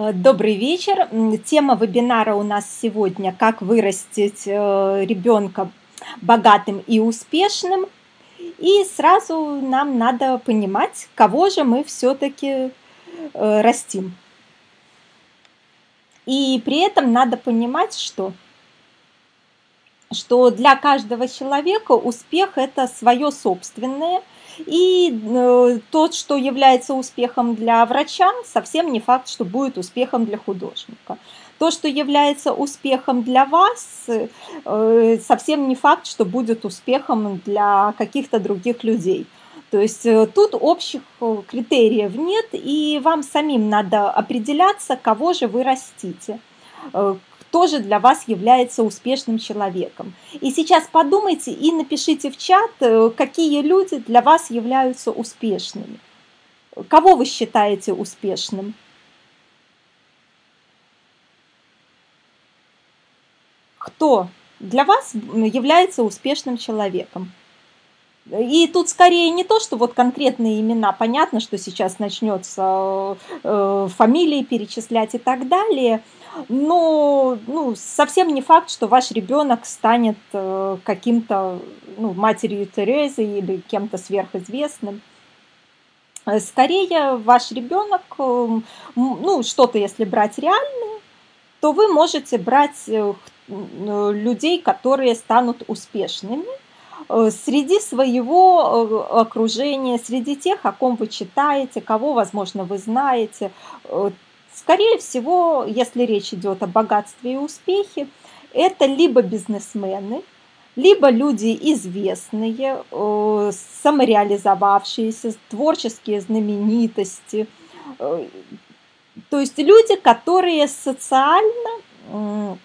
Э, добрый вечер. Тема вебинара у нас сегодня «Как вырастить э, ребенка богатым и успешным». И сразу нам надо понимать, кого же мы все-таки э, растим. И при этом надо понимать, что что для каждого человека успех это свое собственное, и э, тот, что является успехом для врача, совсем не факт, что будет успехом для художника. То, что является успехом для вас, э, совсем не факт, что будет успехом для каких-то других людей. То есть э, тут общих критериев нет, и вам самим надо определяться, кого же вы растите, тоже для вас является успешным человеком. И сейчас подумайте и напишите в чат, э, какие люди для вас являются успешными. Кого вы считаете успешным? Кто для вас является успешным человеком? И тут скорее не то, что вот конкретные имена, понятно, что сейчас начнется э, фамилии перечислять и так далее – но ну, совсем не факт, что ваш ребенок станет э, каким-то ну, матерью Терезы или кем-то сверхизвестным. Э, скорее, ваш ребенок, э, ну, что-то, если брать реальное, то вы можете брать людей, которые станут успешными среди своего окружения, среди тех, о ком вы читаете, кого, возможно, вы знаете, Скорее всего, если речь идет о богатстве и успехе, это либо бизнесмены, либо люди известные, э, самореализовавшиеся, творческие знаменитости, э, то есть люди, которые социально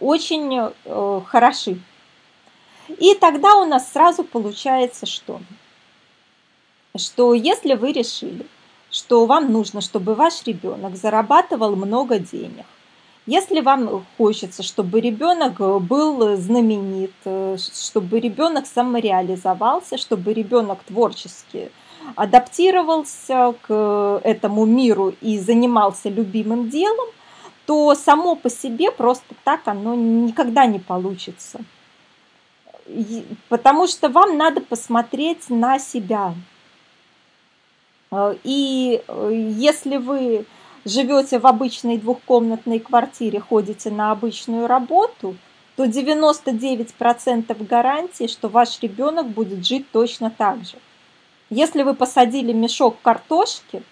очень э, хороши. И тогда у нас сразу получается что? Что если вы решили, что вам нужно, чтобы ваш ребенок зарабатывал много денег. Если вам хочется, чтобы ребенок был знаменит, чтобы ребенок самореализовался, чтобы ребенок творчески адаптировался к этому миру и занимался любимым делом, то само по себе просто так оно никогда не получится. Потому что вам надо посмотреть на себя, Э, и э, если вы живете в обычной двухкомнатной квартире, ходите на обычную работу, то 99% гарантии, что ваш ребенок будет жить точно так же. Если вы посадили мешок картошки,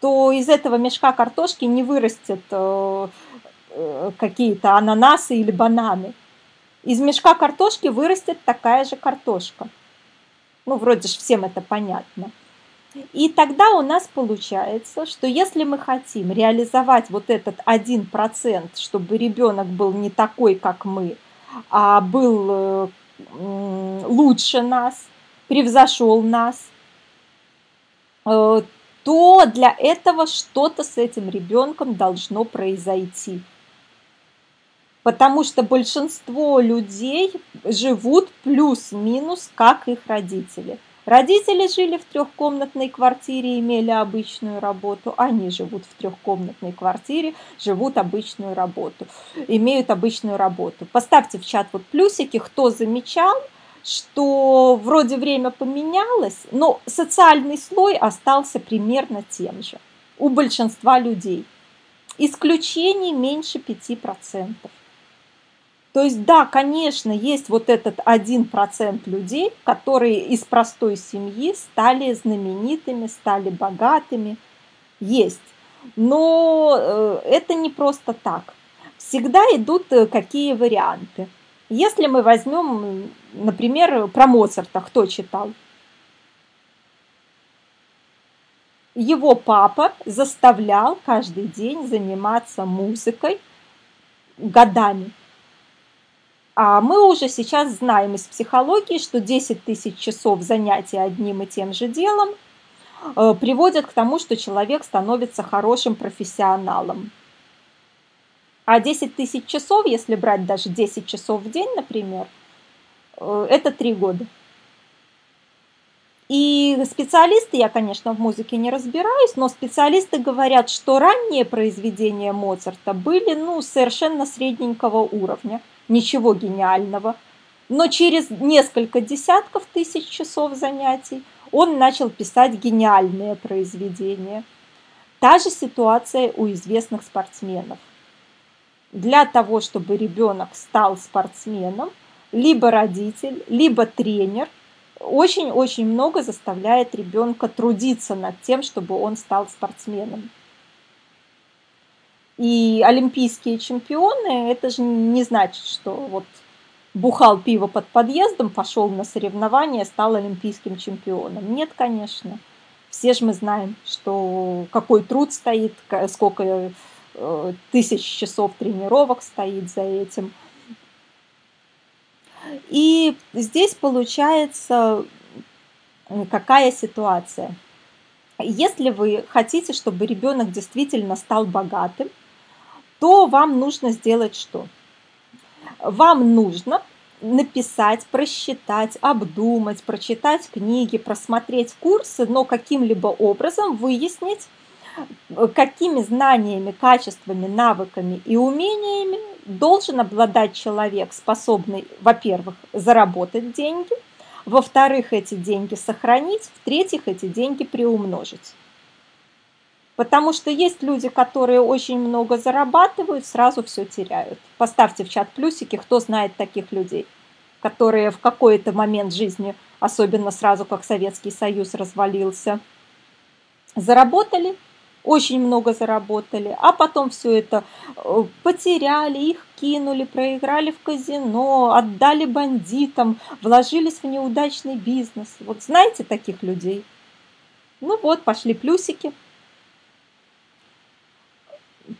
то из этого мешка картошки не вырастет э, какие-то ананасы или бананы. Из мешка картошки вырастет такая же картошка. Ну, вроде же всем это понятно. И тогда у нас получается, что если мы хотим реализовать вот этот один процент, чтобы ребенок был не такой, как мы, а был э, лучше нас, превзошел нас, э, то для этого что-то с этим ребенком должно произойти. Потому что большинство людей живут плюс-минус, как их родители – Родители жили в трехкомнатной квартире, имели обычную работу. Они живут в трехкомнатной квартире, живут обычную работу, имеют обычную работу. Поставьте в чат вот плюсики, кто замечал, что вроде время поменялось, но социальный слой остался примерно тем же у большинства людей. Исключений меньше 5%. То есть, да, конечно, есть вот этот один процент людей, которые из простой семьи стали знаменитыми, стали богатыми. Есть. Но э, это не просто так. Всегда идут э, какие варианты. Если мы возьмем, например, про Моцарта, кто читал? Его папа заставлял каждый день заниматься музыкой годами. А мы уже сейчас знаем из психологии, что 10 тысяч часов занятий одним и тем же делом э, приводят к тому, что человек становится хорошим профессионалом. А 10 тысяч часов, если брать даже 10 часов в день, например, э, это 3 года. И специалисты, я, конечно, в музыке не разбираюсь, но специалисты говорят, что ранние произведения Моцарта были ну, совершенно средненького уровня, ничего гениального. Но через несколько десятков тысяч часов занятий он начал писать гениальные произведения. Та же ситуация у известных спортсменов. Для того, чтобы ребенок стал спортсменом, либо родитель, либо тренер – очень-очень много заставляет ребенка трудиться над тем, чтобы он стал спортсменом. И олимпийские чемпионы, это же не значит, что вот бухал пиво под подъездом, пошел на соревнования, стал олимпийским чемпионом. Нет, конечно. Все же мы знаем, что какой труд стоит, сколько э, тысяч часов тренировок стоит за этим – и здесь получается какая ситуация. Если вы хотите, чтобы ребенок действительно стал богатым, то вам нужно сделать что? Вам нужно написать, просчитать, обдумать, прочитать книги, просмотреть курсы, но каким-либо образом выяснить, какими знаниями, качествами, навыками и умениями должен обладать человек, способный, во-первых, заработать деньги, во-вторых, эти деньги сохранить, в-третьих, эти деньги приумножить. Потому что есть люди, которые очень много зарабатывают, сразу все теряют. Поставьте в чат плюсики, кто знает таких людей, которые в какой-то момент жизни, особенно сразу как Советский Союз развалился, заработали очень много заработали, а потом все это э, потеряли, их кинули, проиграли в казино, отдали бандитам, вложились в неудачный бизнес. Вот знаете таких людей? Ну вот, пошли плюсики.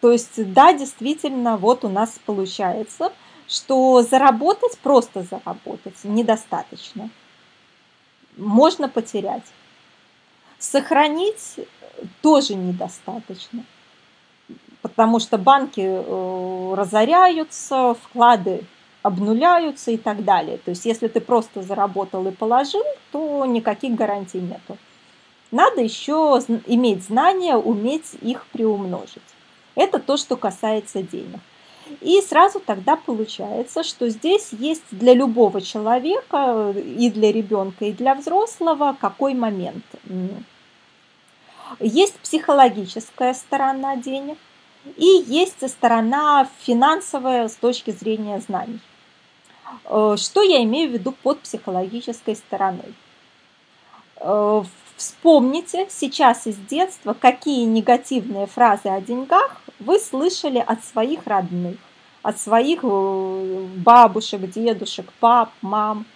То есть, да, действительно, вот у нас получается, что заработать, просто заработать недостаточно. Можно потерять. Сохранить тоже недостаточно, потому что банки э, разоряются, вклады обнуляются и так далее. То есть если ты просто заработал и положил, то никаких гарантий нету. Надо еще иметь знания, уметь их приумножить. Это то, что касается денег. И сразу тогда получается, что здесь есть для любого человека, и для ребенка, и для взрослого, какой момент – есть психологическая сторона денег и есть сторона финансовая с точки зрения знаний. Э, что я имею в виду под психологической стороной? Э, вспомните сейчас из детства, какие негативные фразы о деньгах вы слышали от своих родных, от своих э, бабушек, дедушек, пап, мам.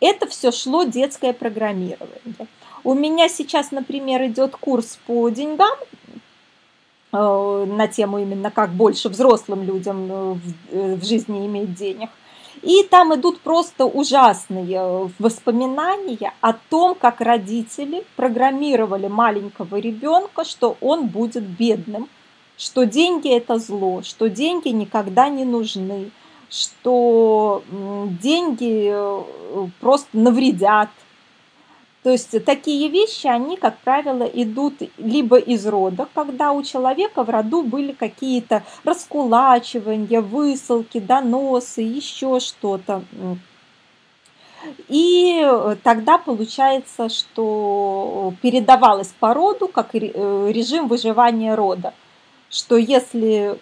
Это все шло детское программирование. У меня сейчас, например, идет курс по деньгам э, на тему именно как больше взрослым людям э, в жизни иметь денег. И там идут просто ужасные воспоминания о том, как родители программировали маленького ребенка, что он будет бедным, что деньги это зло, что деньги никогда не нужны, что деньги просто навредят, то есть такие вещи, они, как правило, идут либо из рода, когда у человека в роду были какие-то раскулачивания, высылки, доносы, еще что-то. И тогда получается, что передавалось по роду как э, режим выживания рода, что если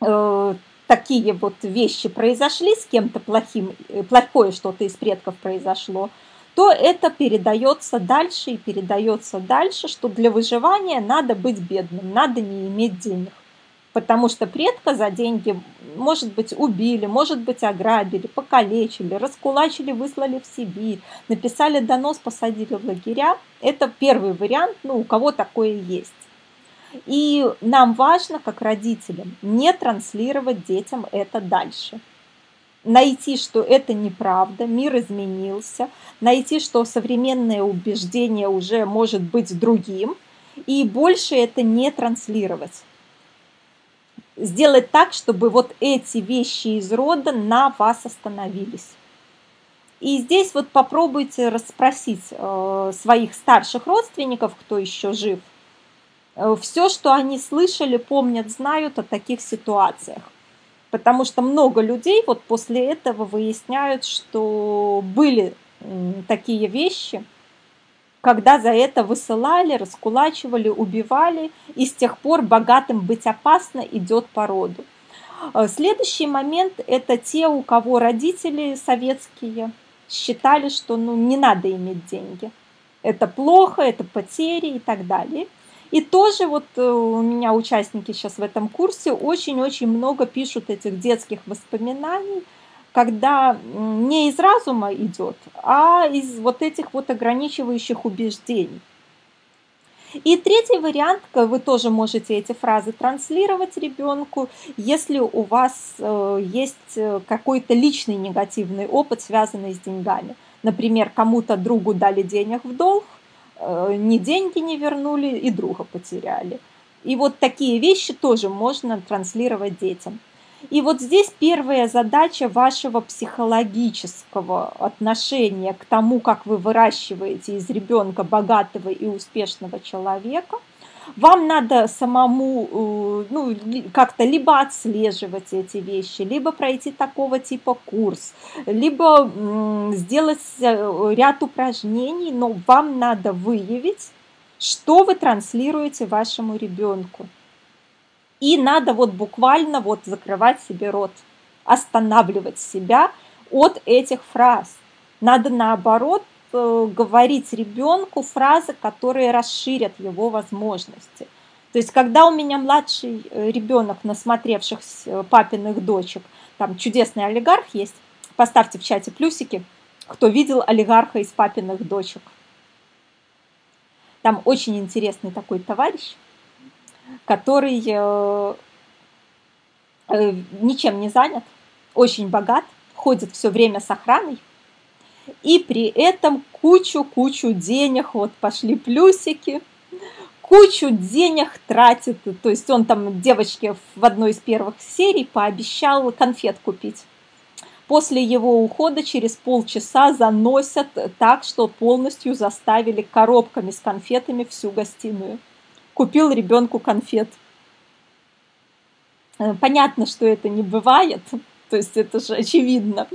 э, такие вот вещи произошли с кем-то плохим, э, плохое что-то из предков произошло, то это передается дальше и передается дальше, что для выживания надо быть бедным, надо не иметь денег. Потому что предка за деньги, может быть, убили, может быть, ограбили, покалечили, раскулачили, выслали в Сибирь, написали донос, посадили в лагеря. Это первый вариант, ну, у кого такое есть. И нам важно, как родителям, не транслировать детям это дальше найти, что это неправда, мир изменился, найти, что современное убеждение уже может быть другим, и больше это не транслировать. Сделать так, чтобы вот эти вещи из рода на вас остановились. И здесь вот попробуйте расспросить э, своих старших родственников, кто еще жив, э, все, что они слышали, помнят, знают о таких ситуациях. Потому что много людей вот после этого выясняют, что были такие вещи, когда за это высылали, раскулачивали, убивали, и с тех пор богатым быть опасно идет по роду. Э, следующий момент – это те, у кого родители советские считали, что ну, не надо иметь деньги. Это плохо, это потери и так далее. И тоже вот э, у меня участники сейчас в этом курсе очень-очень много пишут этих детских воспоминаний, когда не из разума идет, а из вот этих вот ограничивающих убеждений. И третий вариант, вы тоже можете эти фразы транслировать ребенку, если у вас э, есть э, какой-то личный негативный опыт, связанный с деньгами. Например, кому-то другу дали денег в долг, ни деньги не вернули и друга потеряли. И вот такие вещи тоже можно транслировать детям. И вот здесь первая задача вашего психологического отношения к тому, как вы выращиваете из ребенка богатого и успешного человека. Вам надо самому э, ну, как-то либо отслеживать эти вещи, либо пройти такого типа курс, либо сделать э, ряд упражнений, но вам надо выявить, что вы транслируете вашему ребенку. И надо вот буквально вот закрывать себе рот, останавливать себя от этих фраз. Надо наоборот говорить ребенку фразы, которые расширят его возможности. То есть, когда у меня младший э, ребенок, насмотревшихся э, папиных дочек, там чудесный олигарх есть, поставьте в чате плюсики, кто видел олигарха из папиных дочек. Там очень интересный такой товарищ, который э, э, ничем не занят, очень богат, ходит все время с охраной, и при этом кучу-кучу денег, вот пошли плюсики, кучу денег тратит. То есть он там девочке в одной из первых серий пообещал конфет купить. После его ухода через полчаса заносят так, что полностью заставили коробками с конфетами всю гостиную купил ребенку конфет. Э, понятно, что это не бывает, то есть это же очевидно,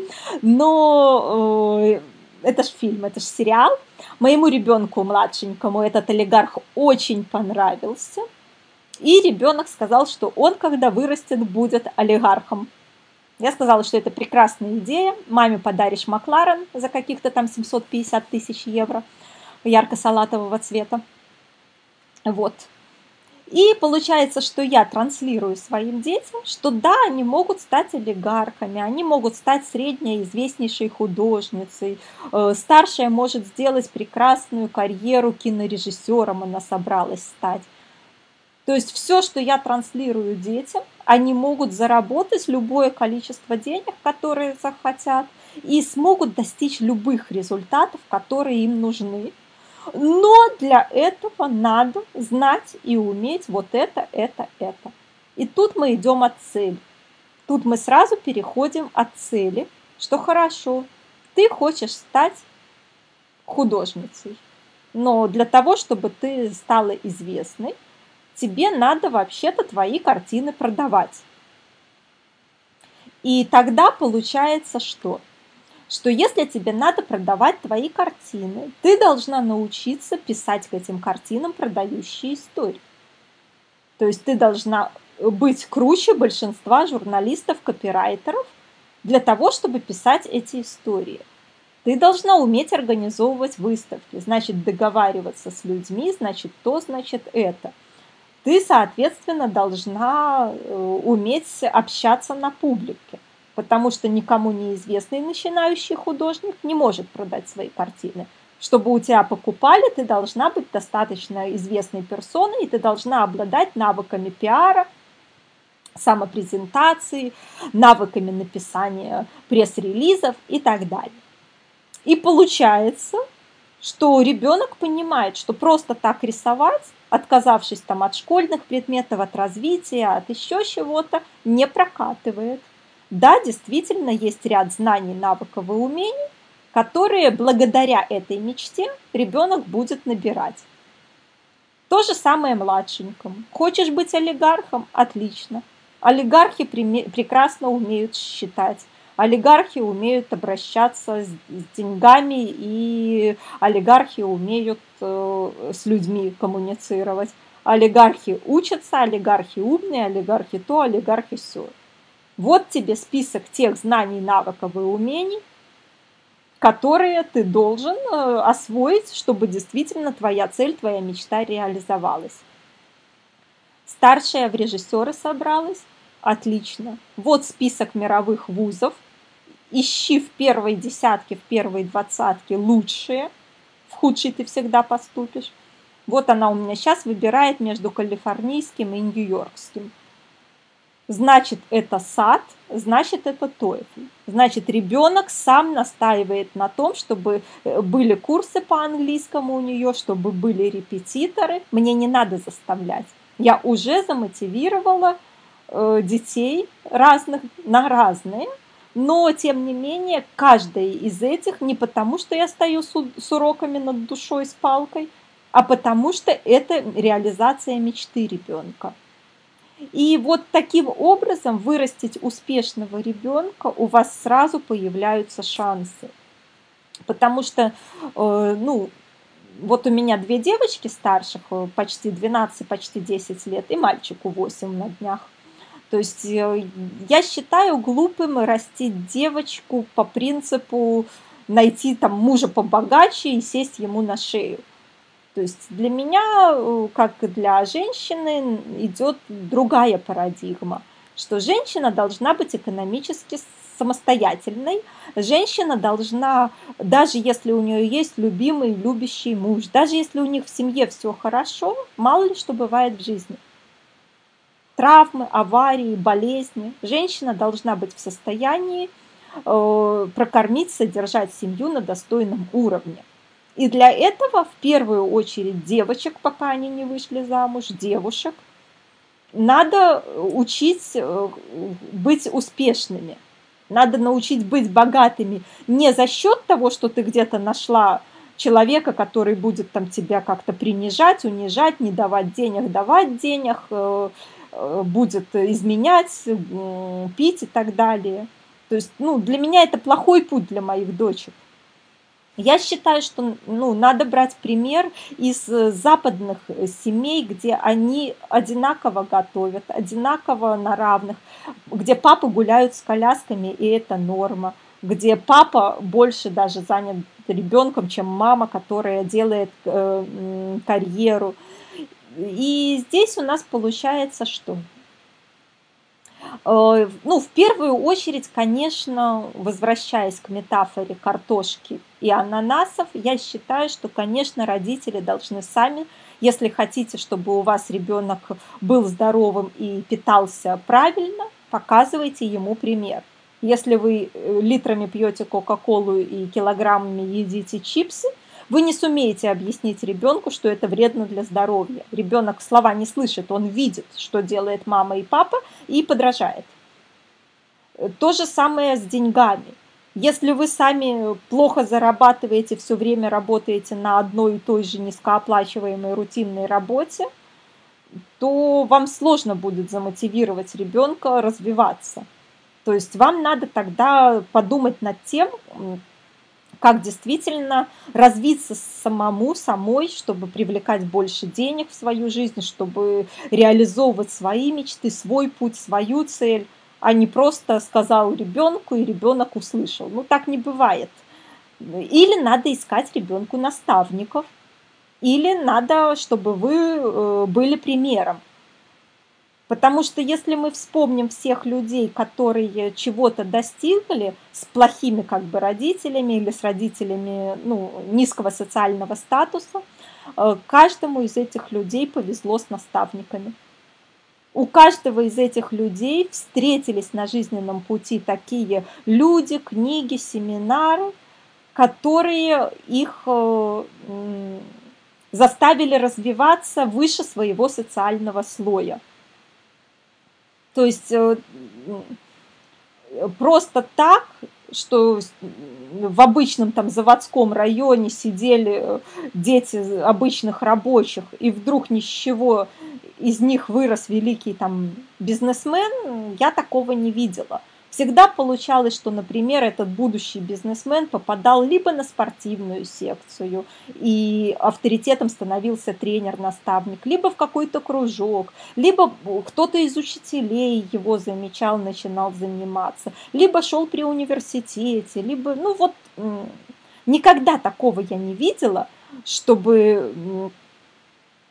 но э, это же фильм, это же сериал. Моему ребенку младшенькому этот олигарх очень понравился. И ребенок сказал, что он, когда вырастет, будет олигархом. Я сказала, что это прекрасная идея. Маме подаришь Макларен за каких-то там 750 тысяч евро ярко-салатового цвета. Вот. И получается, что я транслирую своим детям, что да, они могут стать олигархами, они могут стать средней известнейшей художницей, э, старшая может сделать прекрасную карьеру кинорежиссером, она собралась стать. То есть все, что я транслирую детям, они могут заработать любое количество денег, которые захотят, и смогут достичь любых результатов, которые им нужны. Но для этого надо знать и уметь вот это, это, это. И тут мы идем от цели. Тут мы сразу переходим от цели, что хорошо, ты хочешь стать художницей. Но для того, чтобы ты стала известной, тебе надо вообще-то твои картины продавать. И тогда получается что? Что если тебе надо продавать твои картины, ты должна научиться писать к этим картинам продающие истории. То есть ты должна быть круче большинства журналистов, копирайтеров для того, чтобы писать эти истории. Ты должна уметь организовывать выставки, значит договариваться с людьми, значит то, значит это. Ты, соответственно, должна э, уметь общаться на публике потому что никому неизвестный начинающий художник не может продать свои картины. Чтобы у тебя покупали, ты должна быть достаточно известной персоной, и ты должна обладать навыками пиара, самопрезентации, навыками написания пресс-релизов и так далее. И получается, что ребенок понимает, что просто так рисовать, отказавшись там от школьных предметов, от развития, от еще чего-то, не прокатывает. Да, действительно, есть ряд знаний, навыков и умений, которые благодаря этой мечте ребенок будет набирать. То же самое младшенькому. Хочешь быть олигархом? Отлично. Олигархи прекрасно умеют считать. Олигархи умеют обращаться с, деньгами, и олигархи умеют э, с людьми коммуницировать. Олигархи учатся, олигархи умные, олигархи то, олигархи все. Вот тебе список тех знаний, навыков и умений, которые ты должен э, освоить, чтобы действительно твоя цель, твоя мечта реализовалась. Старшая в режиссеры собралась. Отлично. Вот список мировых вузов. Ищи в первой десятке, в первой двадцатке лучшие. В худший ты всегда поступишь. Вот она у меня сейчас выбирает между калифорнийским и нью-йоркским. Значит, это сад, значит, это TOEFL. Значит, ребенок сам настаивает на том, чтобы э, были курсы по английскому у нее, чтобы были репетиторы. Мне не надо заставлять. Я уже замотивировала э, детей разных на разные, но тем не менее каждый из этих не потому, что я стою с, с уроками над душой с палкой, а потому что это реализация мечты ребенка. И вот таким образом вырастить успешного ребенка у вас сразу появляются шансы. Потому что, э, ну, вот у меня две девочки старших, э, почти 12, почти 10 лет, и мальчику 8 на днях. То есть э, я считаю глупым растить девочку по принципу найти там мужа побогаче и сесть ему на шею. То есть для меня, э, как и для женщины, идет другая парадигма, что женщина должна быть экономически самостоятельной. Женщина должна, даже если у нее есть любимый, любящий муж, даже если у них в семье все хорошо, мало ли что бывает в жизни. Травмы, аварии, болезни. Женщина должна быть в состоянии э, прокормить, содержать семью на достойном уровне. И для этого в первую очередь девочек, пока они не вышли замуж, девушек, надо учить э, быть успешными. Надо научить быть богатыми не за счет того, что ты где-то нашла человека, который будет там тебя как-то принижать, унижать, не давать денег, давать денег, э, э, будет изменять, пить и так далее. То есть, ну, для меня это плохой путь для моих дочек. Я считаю, что ну, надо брать пример из э, западных э, семей, где они одинаково готовят, одинаково на равных, где папы гуляют с колясками, и это норма, где папа больше даже занят ребенком, чем мама, которая делает э, карьеру. И здесь у нас получается что? Э, ну, в первую очередь, конечно, возвращаясь к метафоре картошки и ананасов, я считаю, что, конечно, родители должны сами, если хотите, чтобы у вас ребенок был здоровым и питался правильно, показывайте ему пример. Если вы э, литрами пьете Кока-Колу и килограммами едите чипсы, вы не сумеете объяснить ребенку, что это вредно для здоровья. Ребенок слова не слышит, он видит, что делает мама и папа, и подражает. То же самое с деньгами. Если вы сами плохо зарабатываете, все время работаете на одной и той же низкооплачиваемой рутинной работе, то вам сложно будет замотивировать ребенка развиваться. То есть вам надо тогда подумать над тем, как действительно развиться самому, самой, чтобы привлекать больше денег в свою жизнь, чтобы реализовывать свои мечты, свой путь, свою цель, а не просто сказал ребенку, и ребенок услышал. Ну, так не бывает. Или надо искать ребенку наставников, или надо, чтобы вы э, были примером. Потому что если мы вспомним всех людей, которые чего-то достигли с плохими как бы родителями или с родителями ну, низкого социального статуса, э, каждому из этих людей повезло с наставниками. У каждого из этих людей встретились на жизненном пути такие люди, книги, семинары, которые их э, заставили развиваться выше своего социального слоя. То есть э, просто так, что в обычном там заводском районе сидели дети обычных рабочих, и вдруг ни с чего из них вырос великий там бизнесмен, я такого не видела. Всегда получалось, что, например, этот будущий бизнесмен попадал либо на спортивную секцию, и авторитетом становился тренер-наставник, либо в какой-то кружок, либо кто-то из учителей его замечал, начинал заниматься, либо шел при университете, либо, ну вот, никогда такого я не видела, чтобы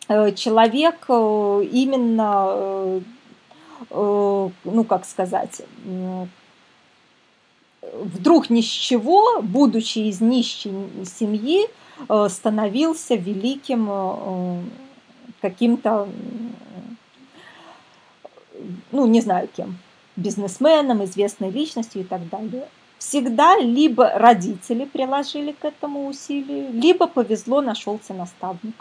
э, человек э, именно э, Э, ну как сказать, вдруг ни с чего, будучи из нищей семьи, э, становился великим э, каким-то, ну не знаю кем, бизнесменом, известной личностью и так далее. Всегда либо родители приложили к этому усилию, либо повезло, нашелся наставник.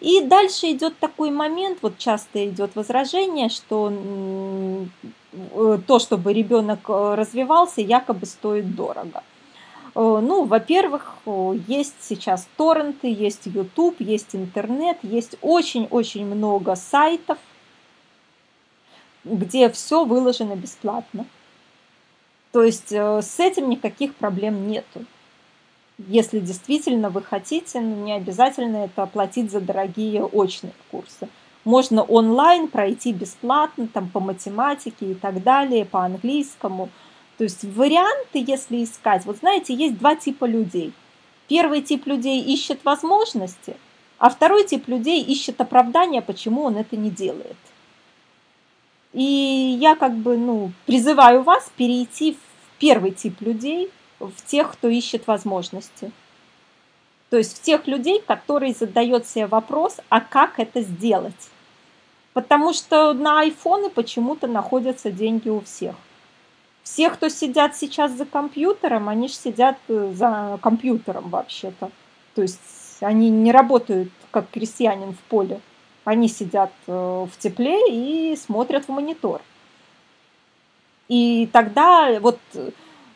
И дальше идет такой момент, вот часто идет возражение, что э, то, чтобы ребенок э, развивался, якобы стоит дорого. Э, ну, во-первых, есть сейчас торренты, есть YouTube, есть интернет, есть очень-очень много сайтов, где все выложено бесплатно. То есть с этим никаких проблем нету если действительно вы хотите, ну, не обязательно это оплатить за дорогие очные курсы. Можно онлайн пройти бесплатно, там по математике и так далее, по английскому. То есть варианты, если искать, вот знаете, есть два типа людей. Первый тип людей ищет возможности, а второй тип людей ищет оправдания, почему он это не делает. И я как бы, ну, призываю вас перейти в первый тип людей – в тех, кто ищет возможности. То есть в тех людей, которые задают себе вопрос, а как это сделать? Потому что на айфоны почему-то находятся деньги у всех. Все, кто сидят сейчас за компьютером, они же сидят э, за компьютером вообще-то. То есть они не работают как крестьянин в поле. Они сидят э, в тепле и смотрят в монитор. И тогда вот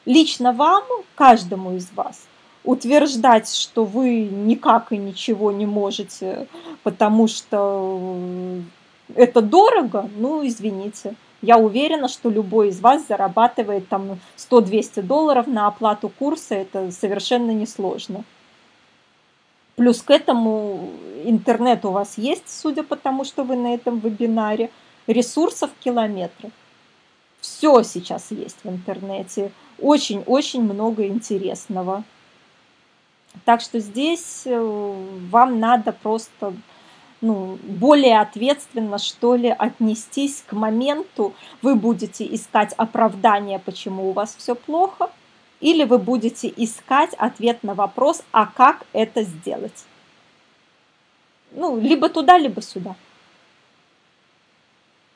лично вам, каждому из вас, утверждать, что вы никак и ничего не можете, потому что это дорого, ну, извините. Я уверена, что любой из вас зарабатывает там 100-200 долларов на оплату курса, это совершенно несложно. Плюс к этому интернет у вас есть, судя по тому, что вы на этом вебинаре, ресурсов километры. Все сейчас есть в интернете очень-очень много интересного. Так что здесь э, вам надо просто ну, более ответственно, что ли, отнестись к моменту. Вы будете искать оправдание, почему у вас все плохо, или вы будете искать ответ на вопрос, а как это сделать. Ну, либо туда, либо сюда.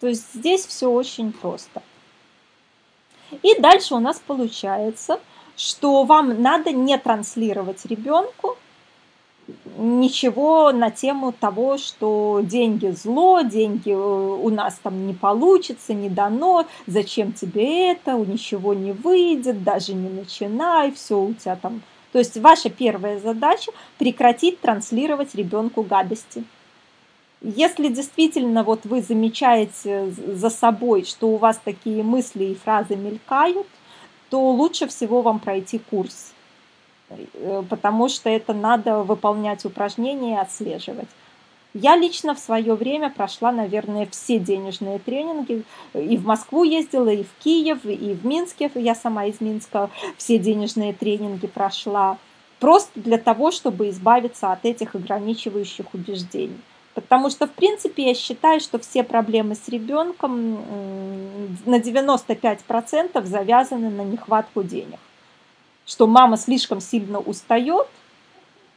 То есть здесь все очень просто. И дальше у нас получается, что вам надо не транслировать ребенку ничего на тему того, что деньги зло, деньги э, у нас там не получится, не дано, зачем тебе это, ничего не выйдет, даже не начинай, все у тебя там. То есть ваша первая задача прекратить транслировать ребенку гадости. Если действительно вот вы замечаете за собой, что у вас такие мысли и фразы мелькают, то лучше всего вам пройти курс, э, потому что это надо выполнять упражнения и отслеживать. Я лично в свое время прошла, наверное, все денежные тренинги. И в Москву ездила, и в Киев, и в Минске. Я сама из Минска все денежные тренинги прошла. Просто для того, чтобы избавиться от этих ограничивающих убеждений. Потому что, в принципе, я считаю, что все проблемы с ребенком на 95% завязаны на нехватку денег. Что мама слишком сильно устает,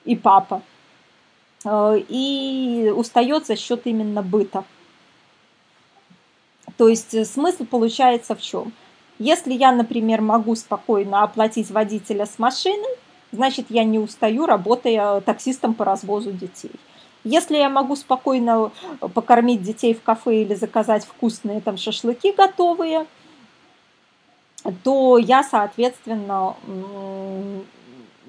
и папа, э, и устает за счет именно быта. То есть э, смысл получается в чем? Если я, например, могу спокойно оплатить водителя с машиной, значит, я не устаю, работая таксистом по развозу детей. Если я могу спокойно э, покормить детей в кафе или заказать вкусные там шашлыки готовые, то я, соответственно,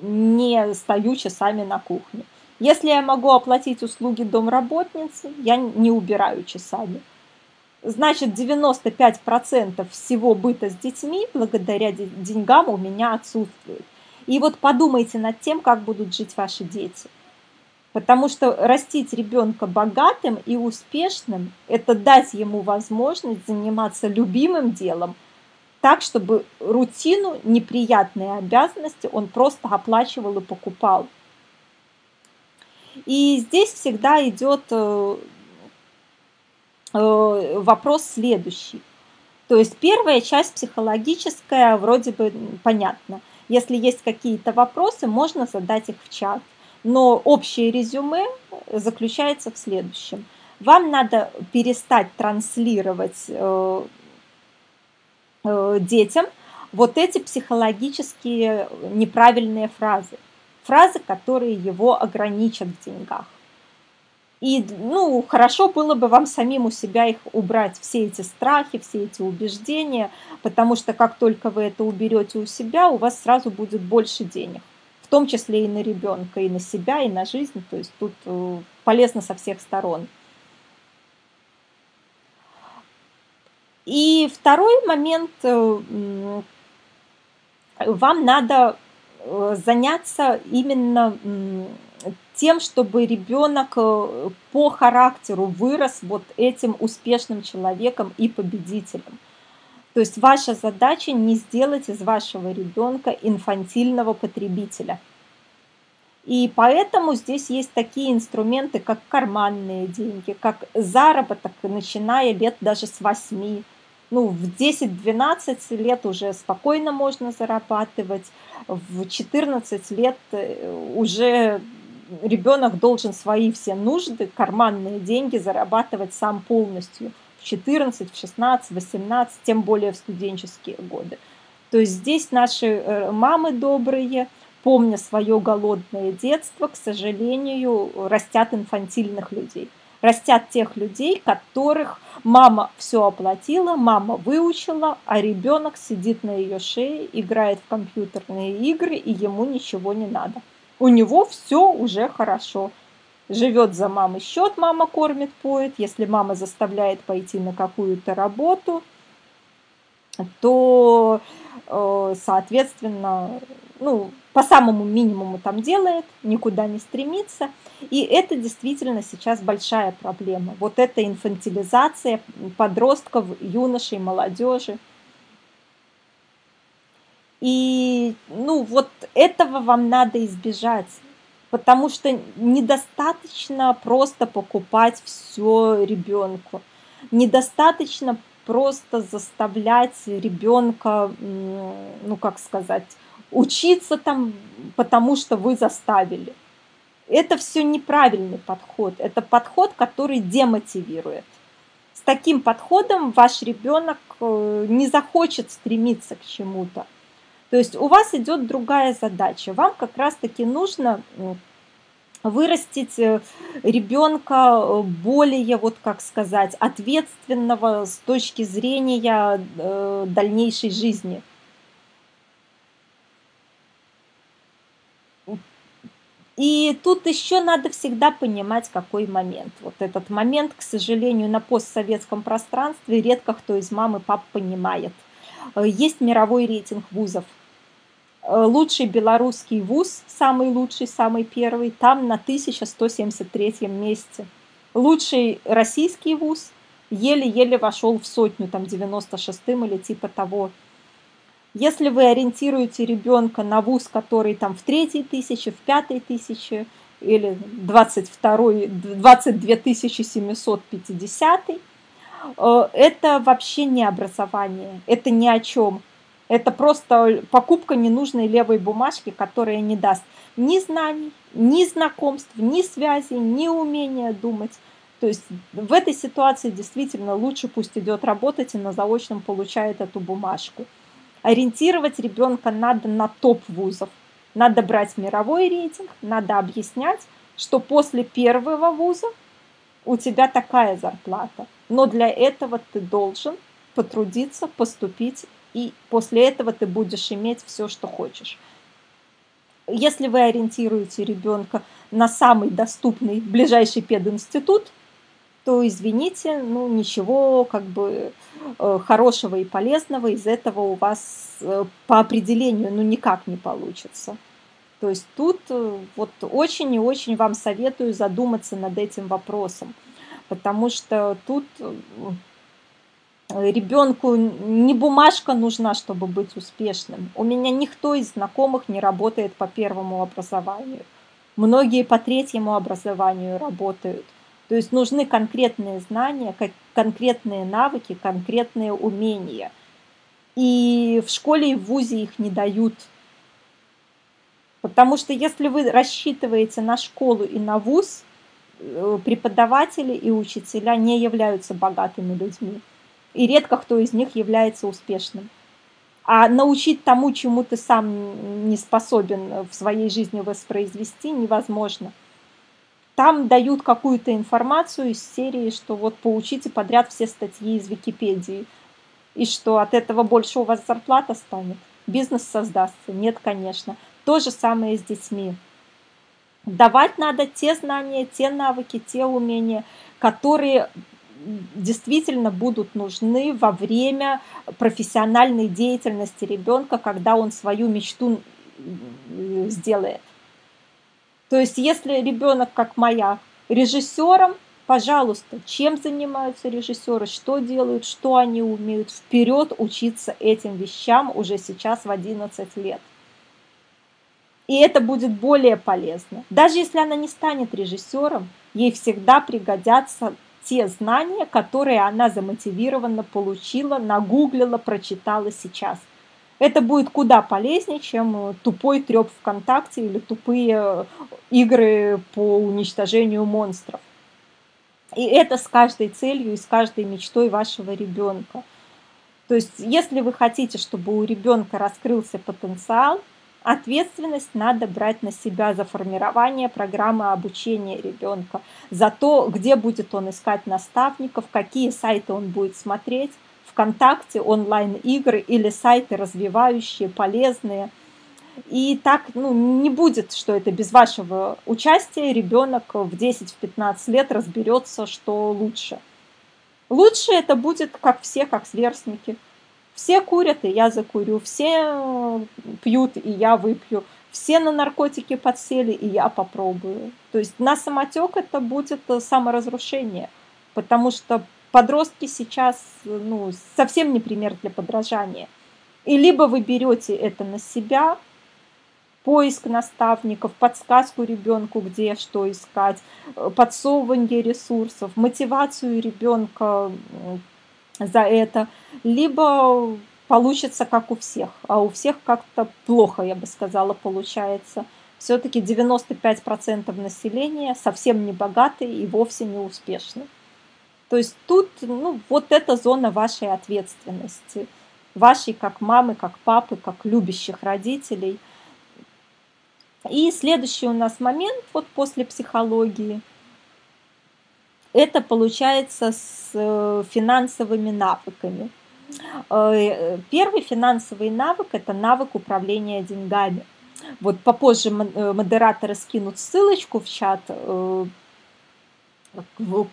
не стою часами на кухне. Если я могу оплатить услуги домработницы, я не убираю часами. Значит, 95% всего быта с детьми благодаря деньгам у меня отсутствует. И вот подумайте над тем, как будут жить ваши дети. Потому что растить ребенка богатым и успешным – это дать ему возможность заниматься любимым делом, так, чтобы рутину, неприятные обязанности он просто оплачивал и покупал. И здесь всегда идет э, э, вопрос следующий. То есть первая часть психологическая вроде бы понятна. Если есть какие-то вопросы, можно задать их в чат. Но общее резюме заключается в следующем. Вам надо перестать транслировать э, э, детям вот эти психологические неправильные фразы. Фразы, которые его ограничат в деньгах. И, ну, хорошо было бы вам самим у себя их убрать, все эти страхи, все эти убеждения, потому что как только вы это уберете у себя, у вас сразу будет больше денег в том числе и на ребенка, и на себя, и на жизнь. То есть тут э, полезно со всех сторон. И второй момент, э, вам надо э, заняться именно тем, чтобы ребенок по характеру вырос вот этим успешным человеком и победителем. То есть ваша задача не сделать из вашего ребенка инфантильного потребителя. И поэтому здесь есть такие инструменты, как карманные деньги, как заработок, начиная лет даже с 8. Ну, в 10-12 лет уже спокойно можно зарабатывать, в 14 лет э, уже ребенок должен свои все нужды, карманные деньги зарабатывать сам полностью – 14, в 16, 18, тем более в студенческие годы. То есть здесь наши э, мамы добрые, помня свое голодное детство, к сожалению, растят инфантильных людей. Растят тех людей, которых мама все оплатила, мама выучила, а ребенок сидит на ее шее, играет в компьютерные игры, и ему ничего не надо. У него все уже хорошо живет за мамой счет, мама кормит, поет. Если мама заставляет пойти на какую-то работу, то, э, соответственно, ну, по самому минимуму там делает, никуда не стремится. И это действительно сейчас большая проблема. Вот эта инфантилизация подростков, юношей, молодежи. И ну, вот этого вам надо избежать потому что недостаточно просто покупать все ребенку. Недостаточно просто заставлять ребенка, ну как сказать, учиться там, потому что вы заставили. Это все неправильный подход. Это подход, который демотивирует. С таким подходом ваш ребенок э, не захочет стремиться к чему-то. То есть у вас идет другая задача. Вам как раз-таки нужно вырастить э, ребенка э, более, вот как сказать, ответственного с точки зрения э, дальнейшей жизни. И тут еще надо всегда понимать, какой момент. Вот этот момент, к сожалению, на постсоветском пространстве редко кто из мам и пап понимает. Есть мировой рейтинг вузов – Э, лучший белорусский вуз, самый лучший, самый первый, там на 1173 месте. Лучший российский вуз еле-еле вошел в сотню, там 96-м или типа того. Если вы ориентируете ребенка на вуз, который там в третьей тысяче, в пятой тысяче или 22, 22 750, э, это вообще не образование, это ни о чем. Это просто покупка ненужной левой бумажки, которая не даст ни знаний, ни знакомств, ни связей, ни умения думать. То есть в этой ситуации действительно лучше пусть идет работать и на заочном получает эту бумажку. Ориентировать ребенка надо на топ вузов. Надо брать мировой рейтинг, надо объяснять, что после первого вуза у тебя такая зарплата. Но для этого ты должен потрудиться, поступить и после этого ты будешь иметь все, что хочешь. Если вы ориентируете ребенка на самый доступный ближайший пединститут, то, извините, ну ничего как бы э, хорошего и полезного из этого у вас э, по определению ну никак не получится. То есть тут э, вот очень и очень вам советую задуматься над этим вопросом, потому что тут ребенку не бумажка нужна, чтобы быть успешным. У меня никто из знакомых не работает по первому образованию. Многие по третьему образованию работают. То есть нужны конкретные знания, конкретные навыки, конкретные умения. И в школе и в ВУЗе их не дают. Потому что если вы рассчитываете на школу и на ВУЗ, э, преподаватели и учителя не являются богатыми людьми и редко кто из них является успешным. А научить тому, чему ты сам не способен в своей жизни воспроизвести, невозможно. Там дают какую-то информацию из серии, что вот поучите подряд все статьи из Википедии, и что от этого больше у вас зарплата станет, бизнес создастся. Нет, конечно. То же самое с детьми. Давать надо те знания, те навыки, те умения, которые действительно будут нужны во время профессиональной деятельности ребенка, когда он свою мечту сделает. То есть, если ребенок, как моя, режиссером, пожалуйста, чем занимаются режиссеры, что делают, что они умеют, вперед учиться этим вещам уже сейчас в 11 лет. И это будет более полезно. Даже если она не станет режиссером, ей всегда пригодятся те знания, которые она замотивированно получила, нагуглила, прочитала сейчас. Это будет куда полезнее, чем э, тупой треп ВКонтакте или тупые э, игры по уничтожению монстров. И это с каждой целью и с каждой мечтой вашего ребенка. То есть, если вы хотите, чтобы у ребенка раскрылся потенциал, Ответственность надо брать на себя за формирование программы обучения ребенка, за то, где будет он искать наставников, какие сайты он будет смотреть, ВКонтакте, онлайн-игры или сайты развивающие, полезные. И так ну, не будет, что это без вашего участия ребенок в 10-15 лет разберется, что лучше. Лучше это будет, как все, как сверстники – все курят, и я закурю. Все э, пьют, и я выпью. Все на наркотики подсели, и я попробую. То есть на самотек это будет э, саморазрушение. Потому что подростки сейчас э, ну, совсем не пример для подражания. И либо вы берете это на себя, поиск наставников, подсказку ребенку, где что искать, подсовывание ресурсов, мотивацию ребенка за это, либо получится как у всех, а у всех как-то плохо, я бы сказала, получается. Все-таки 95% населения совсем не богатые и вовсе не успешны. То есть тут ну, вот эта зона вашей ответственности, вашей как мамы, как папы, как любящих родителей. И следующий у нас момент вот после психологии – это получается с э, финансовыми навыками. Э, первый финансовый навык – это навык управления деньгами. Вот попозже э, модераторы скинут ссылочку в чат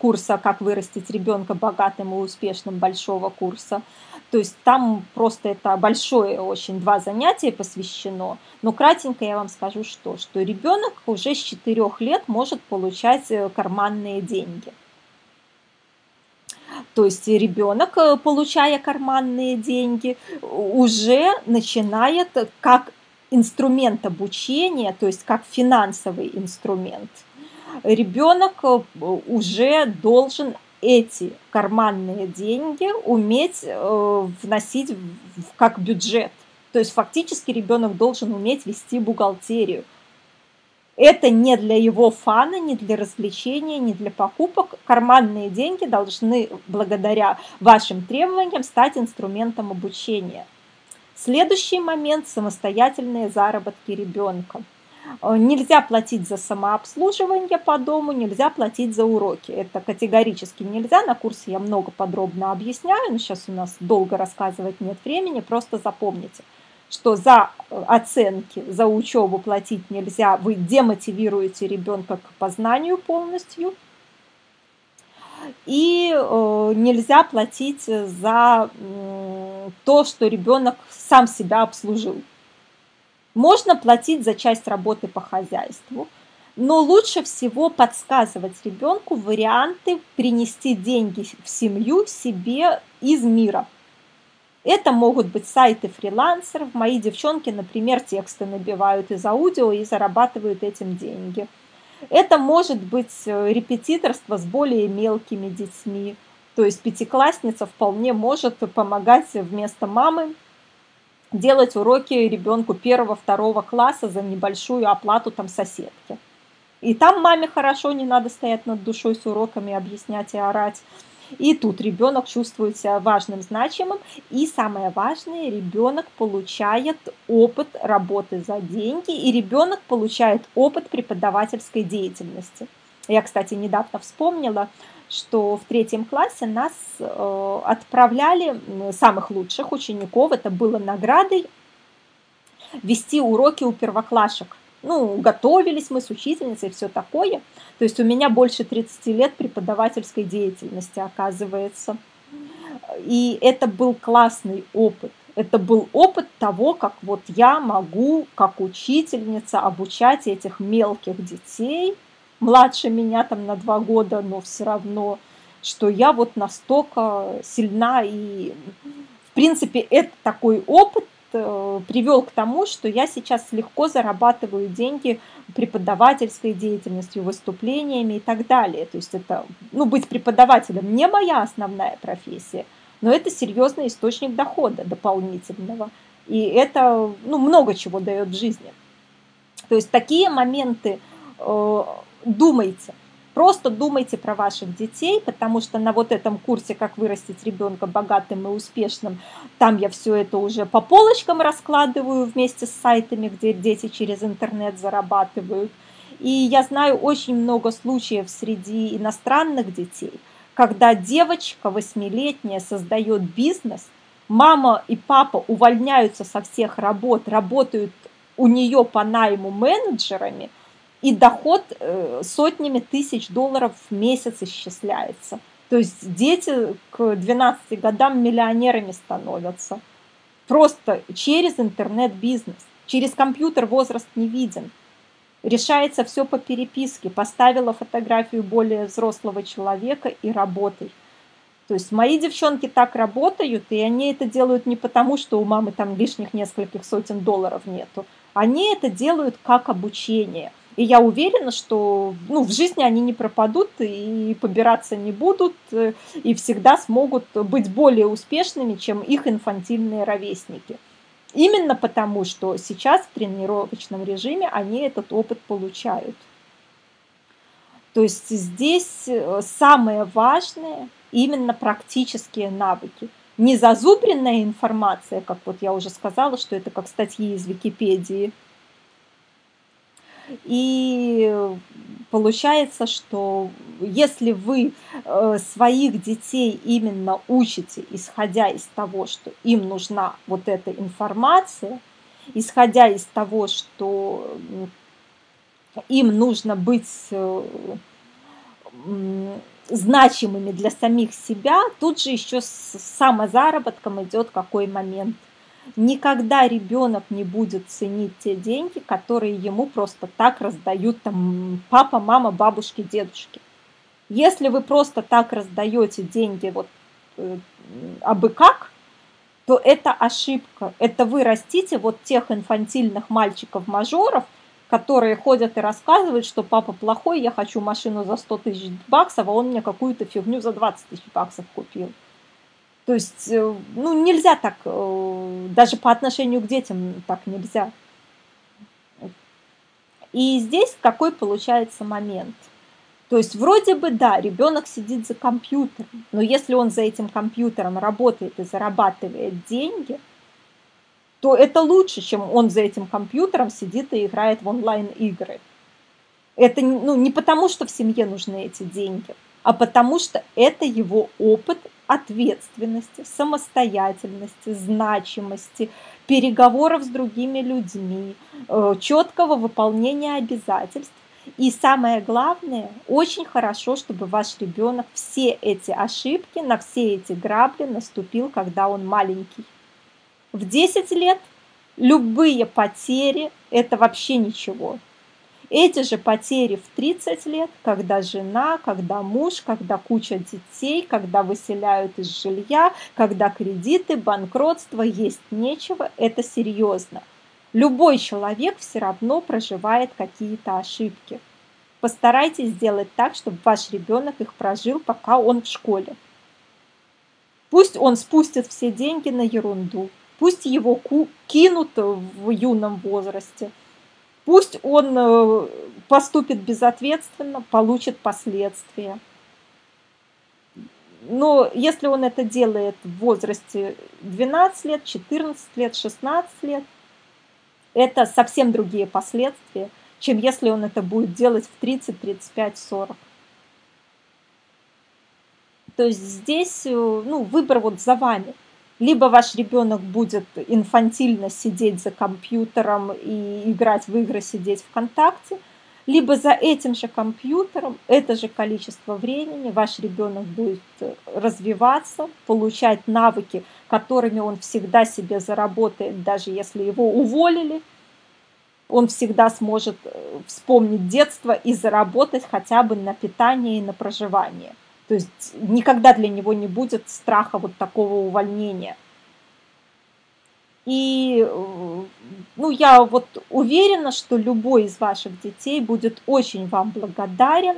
курса «Как вырастить ребенка богатым и успешным» большого курса. То есть там просто это большое очень два занятия посвящено. Но кратенько я вам скажу, что, что ребенок уже с 4 лет может получать карманные деньги – то есть ребенок, э, получая карманные деньги, уже начинает как инструмент обучения, то есть как финансовый инструмент. Ребенок э, уже должен эти карманные деньги уметь э, вносить как бюджет. То есть фактически ребенок должен уметь вести бухгалтерию. Это не для его фана, не для развлечения, не для покупок. Карманные деньги должны, благодаря вашим требованиям, стать инструментом обучения. Следующий момент – самостоятельные заработки ребенка. Э, нельзя платить за самообслуживание по дому, нельзя платить за уроки. Это категорически нельзя. На курсе я много подробно объясняю, но сейчас у нас долго рассказывать нет времени. Просто запомните, что за э, оценки, за учебу платить нельзя. Вы демотивируете ребенка к познанию полностью. И э, нельзя платить за э, то, что ребенок сам себя обслужил. Можно платить за часть работы по хозяйству, но лучше всего подсказывать ребенку варианты принести деньги в семью себе из мира. Это могут быть сайты фрилансеров. Мои девчонки, например, тексты набивают из аудио и зарабатывают этим деньги. Это может быть э, репетиторство с более мелкими детьми. То есть пятиклассница вполне может помогать вместо мамы делать уроки ребенку первого-второго класса за небольшую оплату там соседки. И там маме хорошо, не надо стоять над душой с уроками, объяснять и орать. И тут ребенок чувствует себя важным, значимым. И самое важное, ребенок получает опыт работы за деньги, и ребенок получает опыт преподавательской деятельности. Я, кстати, недавно вспомнила, что в третьем классе нас э, отправляли, самых лучших учеников, это было наградой, вести уроки у первоклашек. Ну, готовились мы с учительницей все такое. То есть у меня больше 30 лет преподавательской деятельности, оказывается. И это был классный опыт. Это был опыт того, как вот я могу, как учительница, обучать этих мелких детей – младше меня там на два года, но все равно, что я вот настолько сильна и, в принципе, это такой опыт привел к тому, что я сейчас легко зарабатываю деньги преподавательской деятельностью, выступлениями и так далее. То есть это, ну, быть преподавателем не моя основная профессия, но это серьезный источник дохода дополнительного. И это, ну, много чего дает в жизни. То есть такие моменты э, думайте. Просто думайте про ваших детей, потому что на вот этом курсе «Как вырастить ребенка богатым и успешным» там я все это уже по полочкам раскладываю вместе с сайтами, где дети через интернет зарабатывают. И я знаю очень много случаев среди иностранных детей, когда девочка восьмилетняя создает бизнес, мама и папа увольняются со всех работ, работают у нее по найму менеджерами – и доход э, сотнями тысяч долларов в месяц исчисляется. То есть дети к 12 годам миллионерами становятся. Просто через интернет-бизнес. Через компьютер возраст не виден. Решается все по переписке. Поставила фотографию более взрослого человека и работай. То есть мои девчонки так работают, и они это делают не потому, что у мамы там лишних нескольких сотен долларов нету. Они это делают как обучение – и я уверена, что ну, в жизни они не пропадут и побираться не будут, э, и всегда смогут быть более успешными, чем их инфантильные ровесники. Именно потому, что сейчас в тренировочном режиме они этот опыт получают. То есть здесь э, самое важное именно практические навыки. Не зазубренная информация, как вот я уже сказала, что это как статьи из Википедии – и получается, что если вы э, своих детей именно учите, исходя из того, что им нужна вот эта информация, исходя из того, что им нужно быть э, значимыми для самих себя, тут же еще с самозаработком идет какой момент – никогда ребенок не будет ценить те деньги, которые ему просто так раздают там папа, мама, бабушки, дедушки. Если вы просто так раздаете деньги вот э, абы как, то это ошибка. Это вы растите вот тех инфантильных мальчиков-мажоров, которые ходят и рассказывают, что папа плохой, я хочу машину за 100 тысяч баксов, а он мне какую-то фигню за 20 тысяч баксов купил. То есть, э, ну, нельзя так, э, даже по отношению к детям так нельзя. И здесь какой получается момент? То есть вроде бы да, ребенок сидит за компьютером, но если он за этим компьютером работает и зарабатывает деньги, то это лучше, чем он за этим компьютером сидит и играет в онлайн-игры. Это ну, не потому, что в семье нужны эти деньги, а потому что это его опыт ответственности, самостоятельности, значимости, переговоров с другими людьми, э, четкого выполнения обязательств. И самое главное, очень хорошо, чтобы ваш ребенок все эти ошибки, на все эти грабли наступил, когда он маленький. В 10 лет любые потери – это вообще ничего. Эти же потери в 30 лет, когда жена, когда муж, когда куча детей, когда выселяют из жилья, когда кредиты, банкротство, есть нечего, это серьезно. Любой человек все равно проживает какие-то ошибки. Постарайтесь сделать так, чтобы ваш ребенок их прожил, пока он в школе. Пусть он спустит все деньги на ерунду, пусть его кинут в юном возрасте – Пусть он э, поступит безответственно, получит последствия. Но если он это делает в возрасте 12 лет, 14 лет, 16 лет, это совсем другие последствия, чем если он это будет делать в 30, 35, 40. То есть здесь э, ну, выбор вот за вами либо ваш ребенок будет инфантильно сидеть за компьютером и играть в игры, сидеть ВКонтакте, либо за этим же компьютером, это же количество времени, ваш ребенок будет развиваться, получать навыки, которыми он всегда себе заработает, даже если его уволили, он всегда сможет э, вспомнить детство и заработать хотя бы на питание и на проживание. То есть никогда для него не будет страха вот такого увольнения. И э, ну, я вот уверена, что любой из ваших детей будет очень вам благодарен,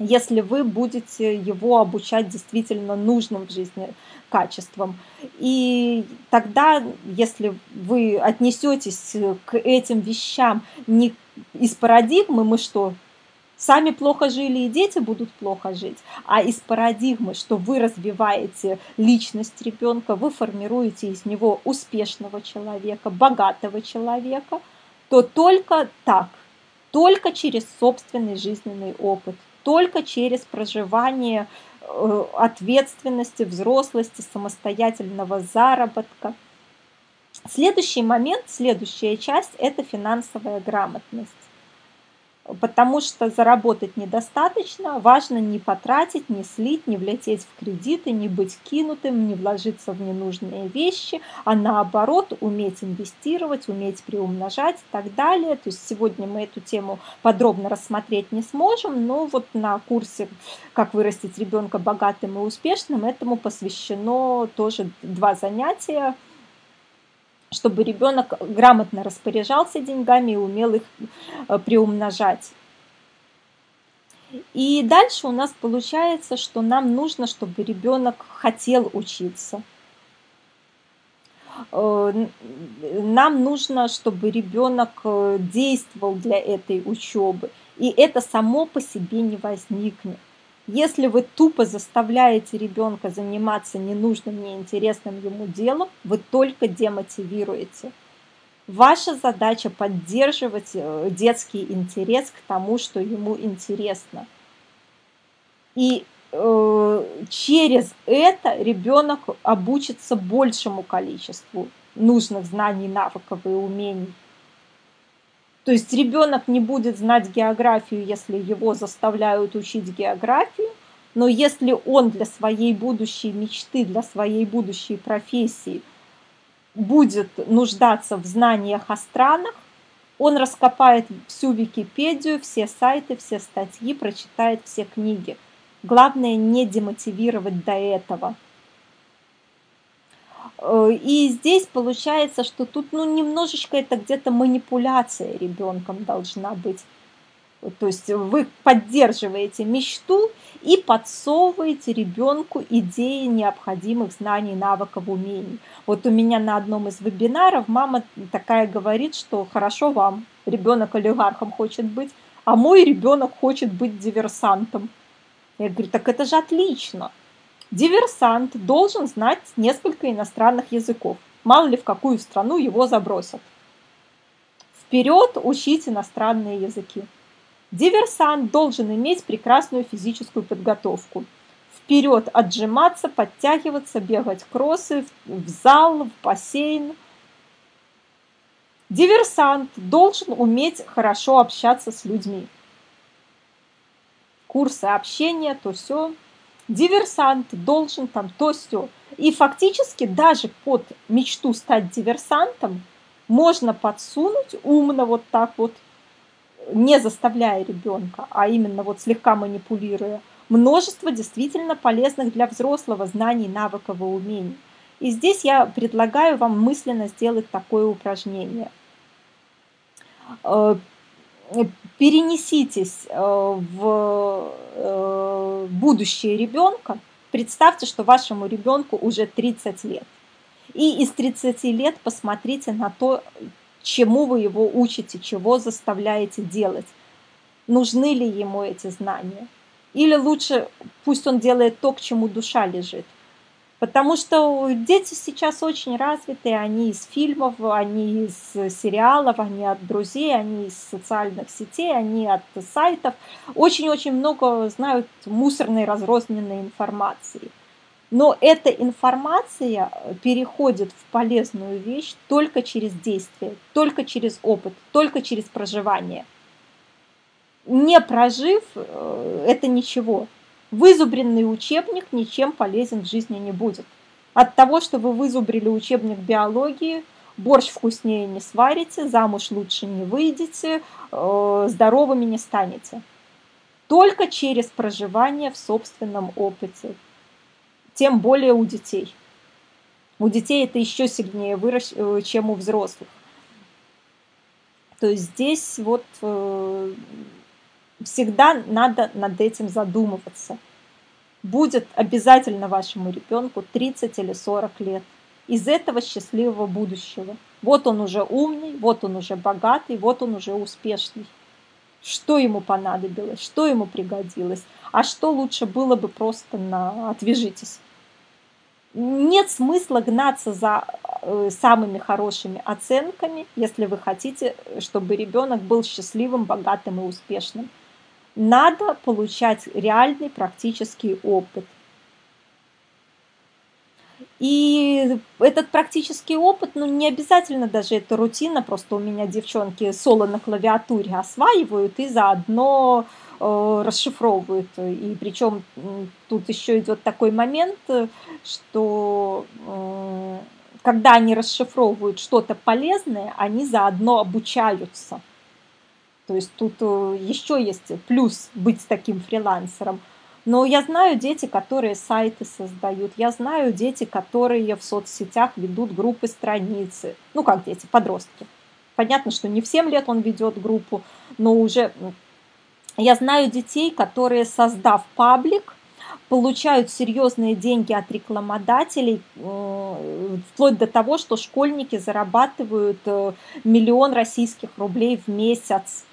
если вы будете его обучать действительно нужным в жизни качествам. И тогда, если вы отнесетесь к этим вещам не из парадигмы, мы что, сами плохо жили и дети будут плохо жить, а из парадигмы, что вы развиваете личность ребенка, вы формируете из него успешного человека, богатого человека, то только так, только через собственный жизненный опыт, только через проживание э, ответственности, взрослости, самостоятельного заработка. Следующий момент, следующая часть – это финансовая грамотность потому что заработать недостаточно, важно не потратить, не слить, не влететь в кредиты, не быть кинутым, не вложиться в ненужные вещи, а наоборот уметь инвестировать, уметь приумножать и так далее. То есть сегодня мы эту тему подробно рассмотреть не сможем, но вот на курсе «Как вырастить ребенка богатым и успешным» этому посвящено тоже два занятия – чтобы ребенок грамотно распоряжался деньгами и умел их э, приумножать. И дальше у нас получается, что нам нужно, чтобы ребенок хотел учиться. Э, нам нужно, чтобы ребенок э, действовал для этой учебы. И это само по себе не возникнет. Если вы тупо заставляете ребенка заниматься ненужным, неинтересным ему делом, вы только демотивируете. Ваша задача поддерживать э, детский интерес к тому, что ему интересно. И э, через это ребенок обучится большему количеству нужных знаний, навыков и умений. То есть ребенок не будет знать географию, если его заставляют учить географию, но если он для своей будущей мечты, для своей будущей профессии будет нуждаться в знаниях о странах, он раскопает всю Википедию, все сайты, все статьи, прочитает все книги. Главное не демотивировать до этого – и здесь получается, что тут ну, немножечко это где-то манипуляция ребенком должна быть. То есть вы поддерживаете мечту и подсовываете ребенку идеи необходимых знаний, навыков, умений. Вот у меня на одном из вебинаров мама такая говорит, что хорошо вам, ребенок олигархом хочет быть, а мой ребенок хочет быть диверсантом. Я говорю, так это же отлично. Диверсант должен знать несколько иностранных языков. мало ли в какую страну его забросят. Вперед учить иностранные языки. Диверсант должен иметь прекрасную физическую подготовку. Вперед отжиматься, подтягиваться, бегать кроссы в зал, в бассейн. Диверсант должен уметь хорошо общаться с людьми. Курсы общения, то все. Диверсант должен там то все. И фактически даже под мечту стать диверсантом можно подсунуть умно вот так вот, не заставляя ребенка, а именно вот слегка манипулируя, множество действительно полезных для взрослого знаний, навыков и умений. И здесь я предлагаю вам мысленно сделать такое упражнение. Э, перенеситесь э, в э, будущее ребенка, представьте, что вашему ребенку уже 30 лет. И из 30 лет посмотрите на то, чему вы его учите, чего заставляете делать. Нужны ли ему эти знания? Или лучше пусть он делает то, к чему душа лежит. Потому что дети сейчас очень развиты, они из фильмов, они из сериалов, они от друзей, они из социальных сетей, они от сайтов. Очень-очень много знают мусорной разрозненной информации. Но эта информация переходит в полезную вещь только через действие, только через опыт, только через проживание. Не прожив, э, это ничего. Вызубренный учебник ничем полезен в жизни не будет. От того, что вы вызубрили учебник биологии, борщ вкуснее не сварите, замуж лучше не выйдете, э, здоровыми не станете. Только через проживание в собственном опыте. Тем более у детей. У детей это еще сильнее выращ... Э, чем у взрослых. То есть здесь вот э, всегда надо над этим задумываться. Будет обязательно вашему ребенку 30 или 40 лет из этого счастливого будущего. Вот он уже умный, вот он уже богатый, вот он уже успешный. Что ему понадобилось, что ему пригодилось, а что лучше было бы просто на «отвяжитесь». Нет смысла гнаться за э, самыми хорошими оценками, если вы хотите, чтобы ребенок был счастливым, богатым и успешным надо получать реальный практический опыт. И этот практический опыт, ну не обязательно даже это рутина, просто у меня девчонки соло на клавиатуре осваивают и заодно э, расшифровывают. И причем тут еще идет такой момент, что э, когда они расшифровывают что-то полезное, они заодно обучаются. То есть тут э, еще есть плюс быть таким фрилансером. Но я знаю дети, которые сайты создают, я знаю дети, которые в соцсетях ведут группы страницы. Ну как дети, подростки. Понятно, что не в 7 лет он ведет группу, но уже я знаю детей, которые, создав паблик, получают серьезные деньги от рекламодателей, э, вплоть до того, что школьники зарабатывают э, миллион российских рублей в месяц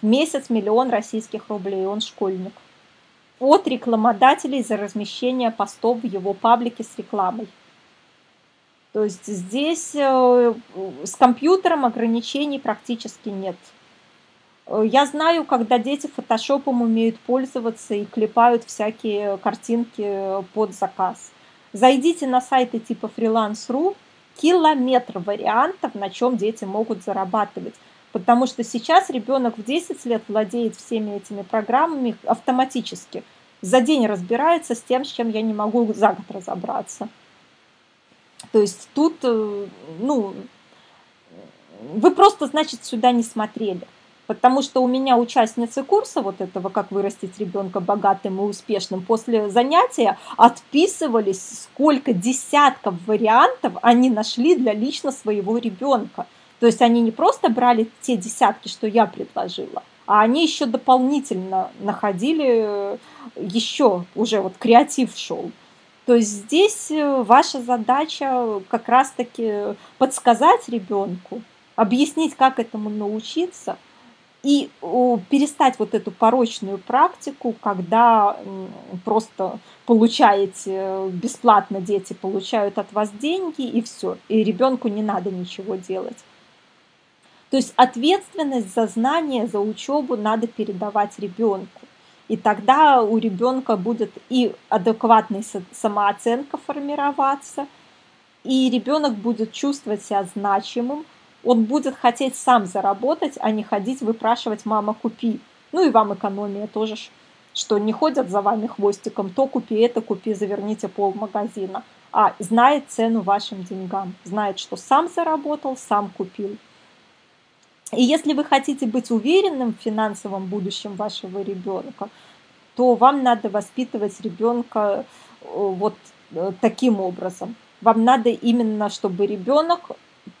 в месяц миллион российских рублей, он школьник. От рекламодателей за размещение постов в его паблике с рекламой. То есть здесь э, с компьютером ограничений практически нет. Э, я знаю, когда дети фотошопом умеют пользоваться и клепают всякие картинки под заказ. Зайдите на сайты типа freelance.ru, километр вариантов, на чем дети могут зарабатывать. Потому что сейчас ребенок в 10 лет владеет всеми этими программами автоматически. За день разбирается с тем, с чем я не могу за год разобраться. То есть тут, э, ну, вы просто, значит, сюда не смотрели. Потому что у меня участницы курса вот этого «Как вырастить ребенка богатым и успешным» после занятия отписывались, сколько десятков вариантов они нашли для лично своего ребенка. То есть они не просто брали те десятки, что я предложила, а они еще дополнительно находили э, еще уже вот креатив шел. То есть здесь э, ваша задача как раз-таки подсказать ребенку, объяснить, как этому научиться, и перестать вот эту порочную практику, когда просто получаете бесплатно, дети получают от вас деньги и все, и ребенку не надо ничего делать. То есть ответственность за знание, за учебу надо передавать ребенку. И тогда у ребенка будет и адекватная самооценка формироваться, и ребенок будет чувствовать себя значимым, он будет хотеть сам заработать, а не ходить выпрашивать «мама, купи». Ну и вам экономия тоже, что не ходят за вами хвостиком, то купи это, купи, заверните пол магазина, а знает цену вашим деньгам, знает, что сам заработал, сам купил. И если вы хотите быть уверенным в финансовом будущем вашего ребенка, то вам надо воспитывать ребенка э, вот э, таким образом. Вам надо именно, чтобы ребенок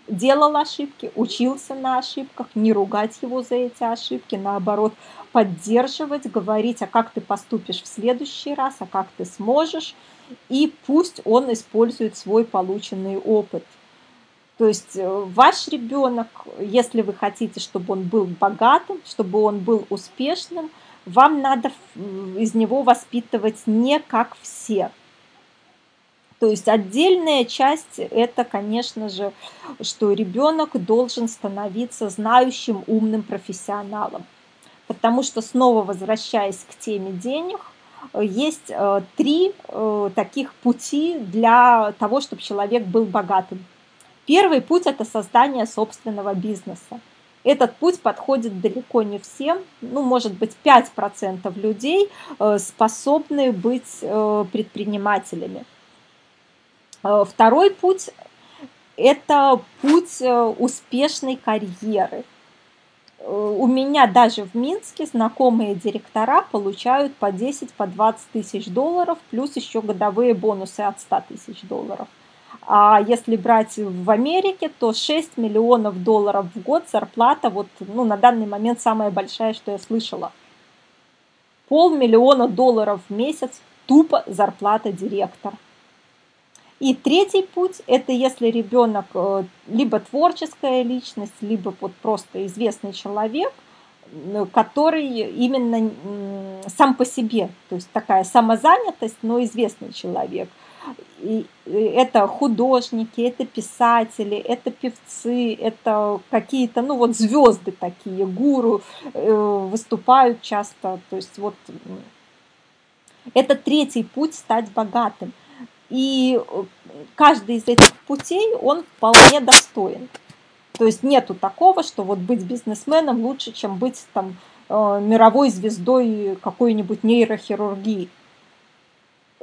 делал ошибки, учился на ошибках, не ругать его за эти ошибки, наоборот, поддерживать, говорить, а как ты поступишь в следующий раз, а как ты сможешь, и пусть он использует свой полученный опыт. То есть э, ваш ребенок, если вы хотите, чтобы он был богатым, чтобы он был успешным, вам надо из него воспитывать не как все – то есть отдельная часть это, конечно же, что ребенок должен становиться знающим, умным профессионалом. Потому что снова возвращаясь к теме денег, есть э, три э, таких пути для того, чтобы человек был богатым. Первый путь – это создание собственного бизнеса. Этот путь подходит далеко не всем, ну, может быть, 5% людей э, способны быть предпринимателями. Э, второй путь – это путь э, успешной карьеры. Э, у меня даже в Минске знакомые директора получают по 10, по 20 тысяч долларов, плюс еще годовые бонусы от 100 тысяч долларов. А если брать в Америке, то 6 миллионов долларов в год зарплата, вот, ну, на данный момент самая большая, что я слышала. Полмиллиона долларов в месяц тупо зарплата директора. И третий путь – это если ребенок э, либо творческая личность, либо вот просто известный человек, который именно сам по себе, то есть такая самозанятость, но известный человек. И это художники, это писатели, это певцы, это какие-то, ну вот звезды такие, гуру э, выступают часто. То есть вот это третий путь стать богатым – и э, каждый из этих путей, он вполне достоин. То есть нету такого, что вот быть бизнесменом лучше, чем быть там э, мировой звездой какой-нибудь нейрохирургии.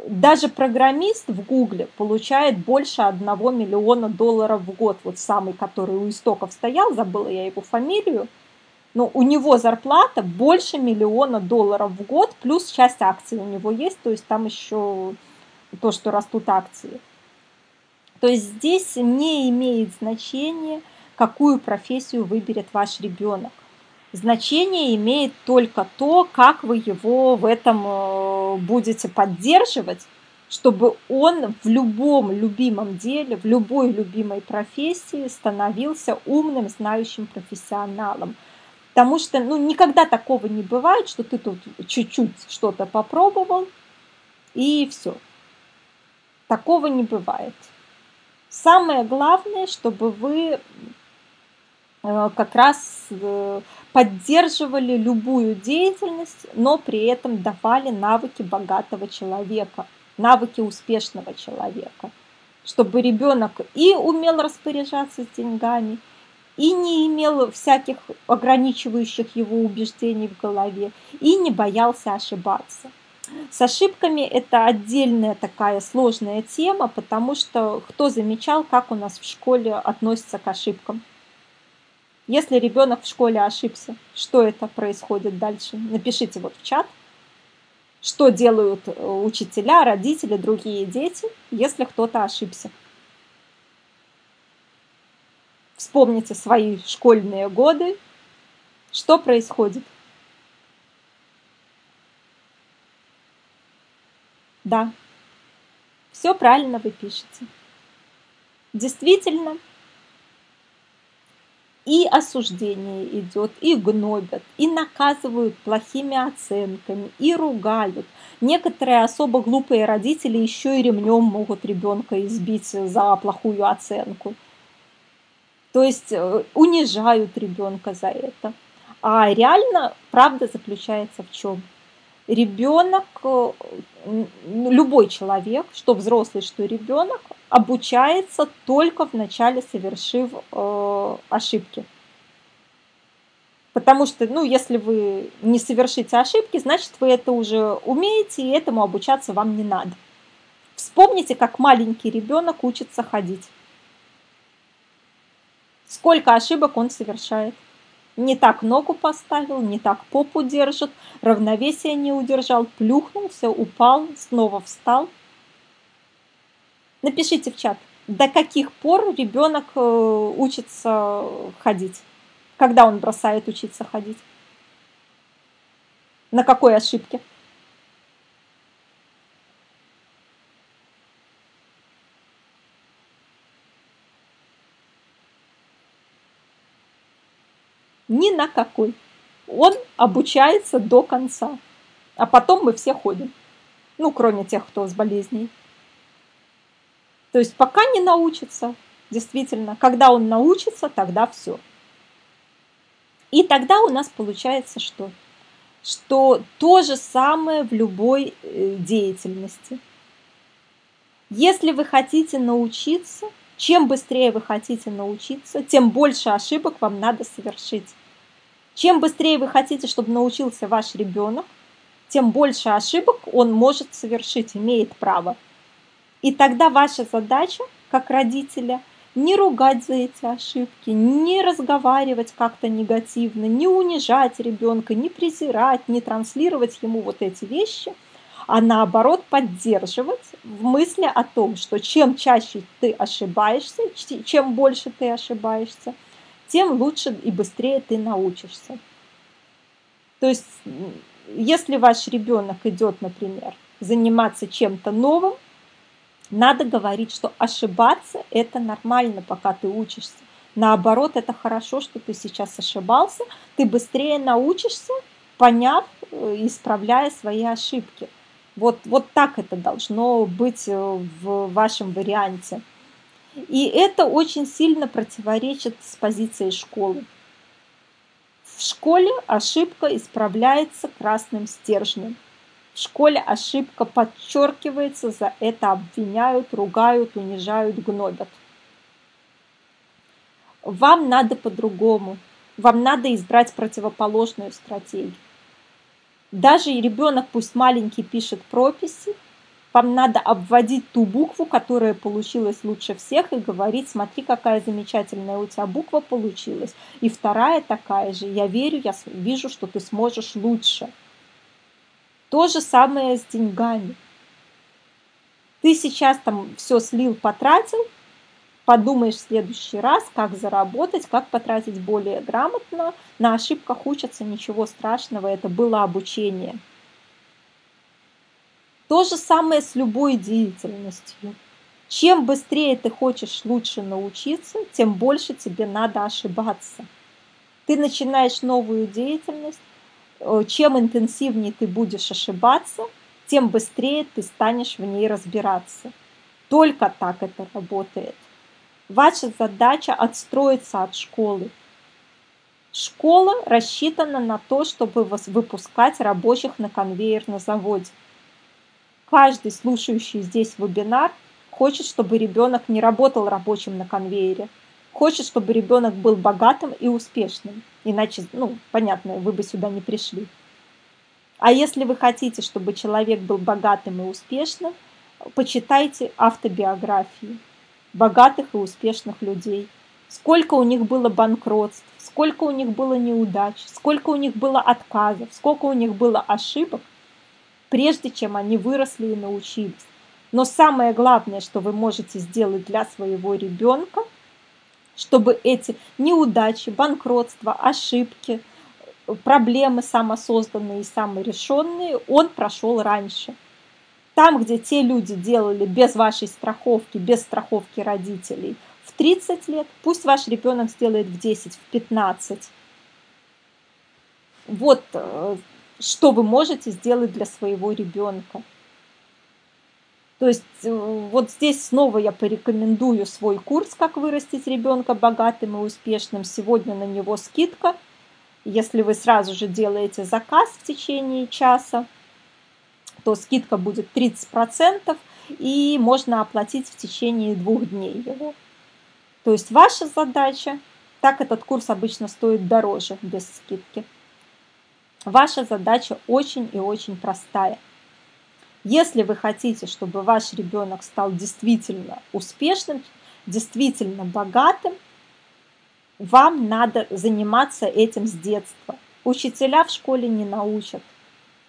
Даже программист в Гугле получает больше одного миллиона долларов в год. Вот самый, который у истоков стоял, забыла я его фамилию. Но у него зарплата больше миллиона долларов в год, плюс часть акций у него есть, то есть там еще то, что растут акции. То есть здесь не имеет значения, какую профессию выберет ваш ребенок. Значение имеет только то, как вы его в этом э, будете поддерживать, чтобы он в любом любимом деле, в любой любимой профессии становился умным, знающим профессионалом. Потому что ну, никогда такого не бывает, что ты тут чуть-чуть что-то попробовал, и все. Такого не бывает. Самое главное, чтобы вы э, как раз э, поддерживали любую деятельность, но при этом давали навыки богатого человека, навыки успешного человека, чтобы ребенок и умел распоряжаться деньгами, и не имел всяких ограничивающих его убеждений в голове, и не боялся ошибаться. С ошибками это отдельная такая сложная тема, потому что кто замечал, как у нас в школе относятся к ошибкам? Если ребенок в школе ошибся, что это происходит дальше? Напишите вот в чат, что делают э, учителя, родители, другие дети, если кто-то ошибся. Вспомните свои школьные годы, что происходит. Да, все правильно вы пишете. Действительно, и осуждение идет, и гнобят, и наказывают плохими оценками, и ругают. Некоторые особо глупые родители еще и ремнем могут ребенка избить за плохую оценку. То есть э, унижают ребенка за это. А реально правда заключается в чем? Ребенок, э, любой человек, что взрослый, что ребенок, обучается только в начале совершив э, ошибки. Потому что, ну, если вы не совершите ошибки, значит, вы это уже умеете, и этому обучаться вам не надо. Вспомните, как маленький ребенок учится ходить. Сколько ошибок он совершает. Не так ногу поставил, не так попу держит, равновесие не удержал, плюхнулся, упал, снова встал – Напишите в чат, до каких пор ребенок э, учится ходить? Когда он бросает учиться ходить? На какой ошибке? Ни на какой. Он обучается до конца. А потом мы все ходим. Ну, кроме тех, кто с болезней. То есть пока не научится, действительно, когда он научится, тогда все. И тогда у нас получается что? Что то же самое в любой э, деятельности. Если вы хотите научиться, чем быстрее вы хотите научиться, тем больше ошибок вам надо совершить. Чем быстрее вы хотите, чтобы научился ваш ребенок, тем больше ошибок он может совершить, имеет право. И тогда ваша задача, как родителя, не ругать за эти ошибки, не разговаривать как-то негативно, не унижать ребенка, не презирать, не транслировать ему вот эти вещи, а наоборот поддерживать в мысли о том, что чем чаще ты ошибаешься, чем больше ты ошибаешься, тем лучше и быстрее ты научишься. То есть, если ваш ребенок идет, например, заниматься чем-то новым, надо говорить, что ошибаться – это нормально, пока ты учишься. Наоборот, это хорошо, что ты сейчас ошибался, ты быстрее научишься, поняв, э, исправляя свои ошибки. Вот, вот так это должно быть э, в вашем варианте. И это очень сильно противоречит с позицией школы. В школе ошибка исправляется красным стержнем. Школе ошибка подчеркивается, за это обвиняют, ругают, унижают, гнобят. Вам надо по-другому. Вам надо избрать противоположную стратегию. Даже ребенок, пусть маленький, пишет прописи, вам надо обводить ту букву, которая получилась лучше всех, и говорить, смотри, какая замечательная у тебя буква получилась. И вторая такая же. Я верю, я вижу, что ты сможешь лучше. То же самое с деньгами. Ты сейчас там все слил, потратил, подумаешь в следующий раз, как заработать, как потратить более грамотно. На ошибках учатся, ничего страшного, это было обучение. То же самое с любой деятельностью. Чем быстрее ты хочешь лучше научиться, тем больше тебе надо ошибаться. Ты начинаешь новую деятельность, чем интенсивнее ты будешь ошибаться, тем быстрее ты станешь в ней разбираться. Только так это работает. Ваша задача отстроиться от школы. Школа рассчитана на то, чтобы выпускать рабочих на конвейер на заводе. Каждый слушающий здесь вебинар хочет, чтобы ребенок не работал рабочим на конвейере – хочет, чтобы ребенок был богатым и успешным. Иначе, ну, понятно, вы бы сюда не пришли. А если вы хотите, чтобы человек был богатым и успешным, почитайте автобиографии богатых и успешных людей. Сколько у них было банкротств, сколько у них было неудач, сколько у них было отказов, сколько у них было ошибок, прежде чем они выросли и научились. Но самое главное, что вы можете сделать для своего ребенка – чтобы эти неудачи, банкротства, ошибки, проблемы самосозданные и саморешенные он прошел раньше. Там, где те люди делали без вашей страховки, без страховки родителей, в 30 лет, пусть ваш ребенок сделает в 10, в 15. Вот э, что вы можете сделать для своего ребенка. То есть э, вот здесь снова я порекомендую свой курс «Как вырастить ребенка богатым и успешным». Сегодня на него скидка. Если вы сразу же делаете заказ в течение часа, то скидка будет 30%, и можно оплатить в течение двух дней его. То есть ваша задача, так этот курс обычно стоит дороже без скидки. Ваша задача очень и очень простая. Если вы хотите, чтобы ваш ребенок стал действительно успешным, действительно богатым, вам надо заниматься этим с детства. Учителя в школе не научат,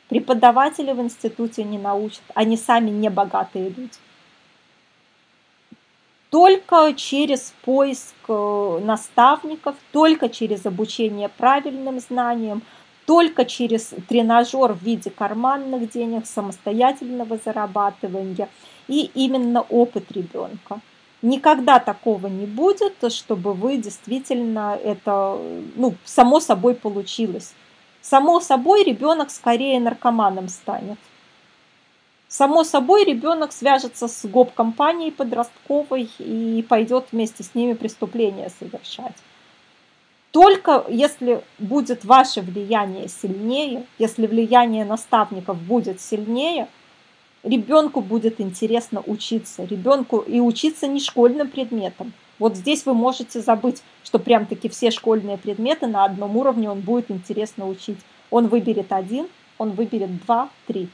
преподаватели в институте не научат, они сами не богатые люди. Только через поиск э, наставников, только через обучение правильным знаниям, только через тренажер в виде карманных денег, самостоятельного зарабатывания и именно опыт ребенка. Никогда такого не будет, чтобы вы действительно это, ну, само собой получилось. Само собой ребенок скорее наркоманом станет. Само собой ребенок свяжется с гоп-компанией подростковой и пойдет вместе с ними преступления совершать. Только если будет ваше влияние сильнее, если влияние наставников будет сильнее, ребенку будет интересно учиться. Ребенку и учиться не школьным предметом. Вот здесь вы можете забыть, что прям-таки все школьные предметы на одном уровне он будет интересно учить. Он выберет один, он выберет два, три.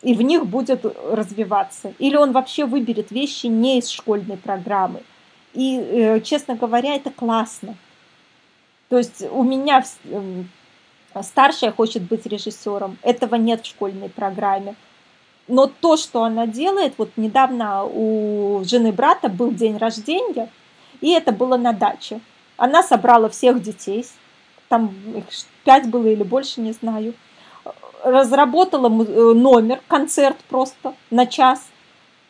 И в них будет развиваться. Или он вообще выберет вещи не из школьной программы. И, э, честно говоря, это классно. То есть у меня эм, старшая хочет быть режиссером. Этого нет в школьной программе. Но то, что она делает, вот недавно у жены брата был день рождения, и это было на даче. Она собрала всех детей, там их пять было или больше, не знаю. Разработала э, номер, концерт просто на час